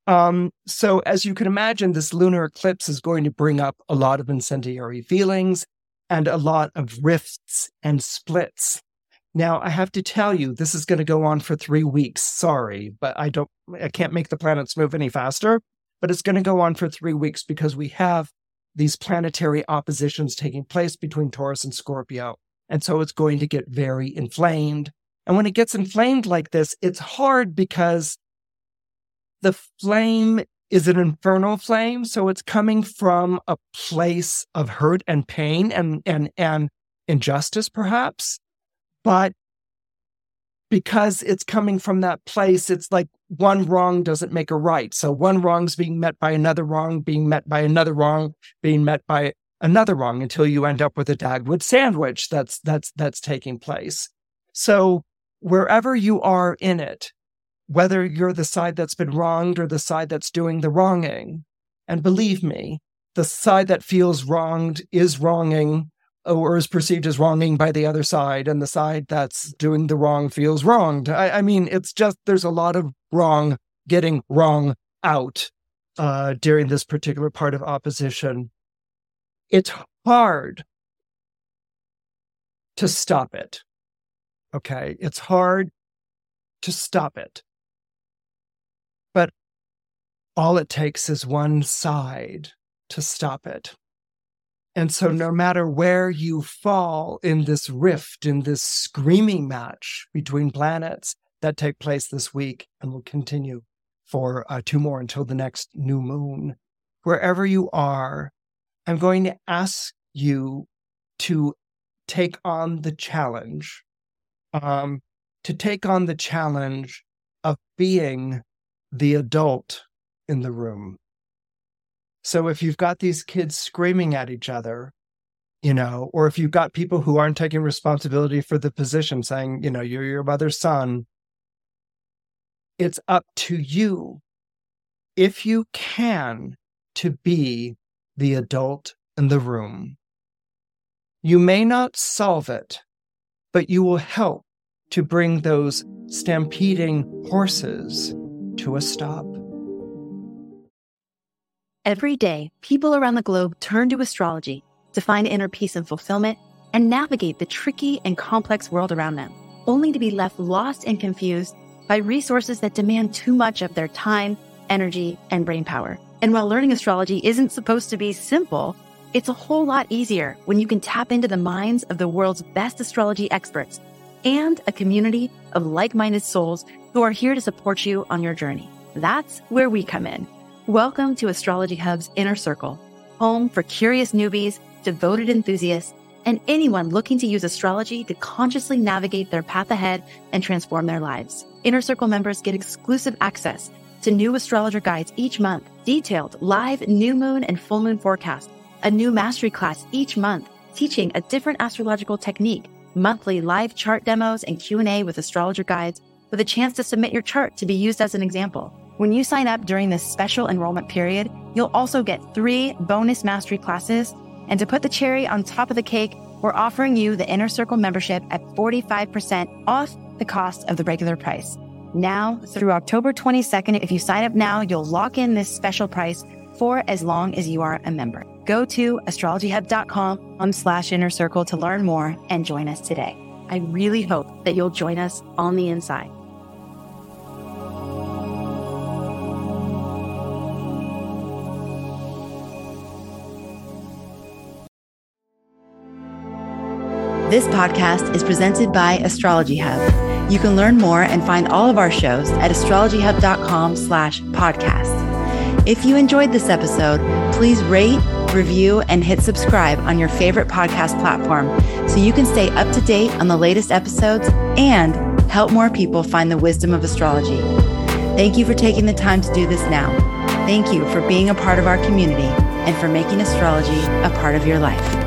Um, so, as you can imagine, this lunar eclipse is going to bring up a lot of incendiary feelings and a lot of rifts and splits. Now, I have to tell you, this is going to go on for three weeks. Sorry, but I don't, I can't make the planets move any faster. But it's going to go on for three weeks because we have these planetary oppositions taking place between Taurus and Scorpio. And so it's going to get very inflamed. And when it gets inflamed like this, it's hard because the flame is an infernal flame. So it's coming from a place of hurt and pain and, and, and injustice, perhaps. But because it's coming from that place, it's like one wrong doesn't make a right. So one wrong's being met by another wrong, being met by another wrong, being met by another wrong until you end up with a Dagwood sandwich that's that's that's taking place. So wherever you are in it, whether you're the side that's been wronged or the side that's doing the wronging, and believe me, the side that feels wronged is wronging or is perceived as wronging by the other side, and the side that's doing the wrong feels wronged. I, I mean, it's just there's a lot of wrong getting wrong out uh, during this particular part of opposition. It's hard to stop it. Okay. It's hard to stop it. But all it takes is one side to stop it. And so, no matter where you fall in this rift, in this screaming match between planets that take place this week and will continue for uh, two more until the next new moon, wherever you are, I'm going to ask you to take on the challenge, um, to take on the challenge of being the adult in the room. So if you've got these kids screaming at each other, you know, or if you've got people who aren't taking responsibility for the position saying, you know, you're your mother's son, it's up to you, if you can, to be the adult in the room. You may not solve it, but you will help to bring those stampeding horses to a stop. Every day, people around the globe turn to astrology to find inner peace and fulfillment and navigate the tricky and complex world around them, only to be left lost and confused by resources that demand too much of their time, energy, and brain power. And while learning astrology isn't supposed to be simple, it's a whole lot easier when you can tap into the minds of the world's best astrology experts and a community of like minded souls who are here to support you on your journey. That's where we come in. Welcome to Astrology Hub's Inner Circle, home for curious newbies, devoted enthusiasts, and anyone looking to use astrology to consciously navigate their path ahead and transform their lives. Inner Circle members get exclusive access to new astrologer guides each month, detailed live new moon and full moon forecasts, a new mastery class each month teaching a different astrological technique, monthly live chart demos and Q&A with astrologer guides with a chance to submit your chart to be used as an example. When you sign up during this special enrollment period, you'll also get three bonus mastery classes. And to put the cherry on top of the cake, we're offering you the Inner Circle membership at 45% off the cost of the regular price. Now, through October 22nd, if you sign up now, you'll lock in this special price for as long as you are a member. Go to astrologyhub.com slash inner circle to learn more and join us today. I really hope that you'll join us on the inside. This podcast is presented by Astrology Hub. You can learn more and find all of our shows at astrologyhub.com slash podcast. If you enjoyed this episode, please rate, review, and hit subscribe on your favorite podcast platform so you can stay up to date on the latest episodes and help more people find the wisdom of astrology. Thank you for taking the time to do this now. Thank you for being a part of our community and for making astrology a part of your life.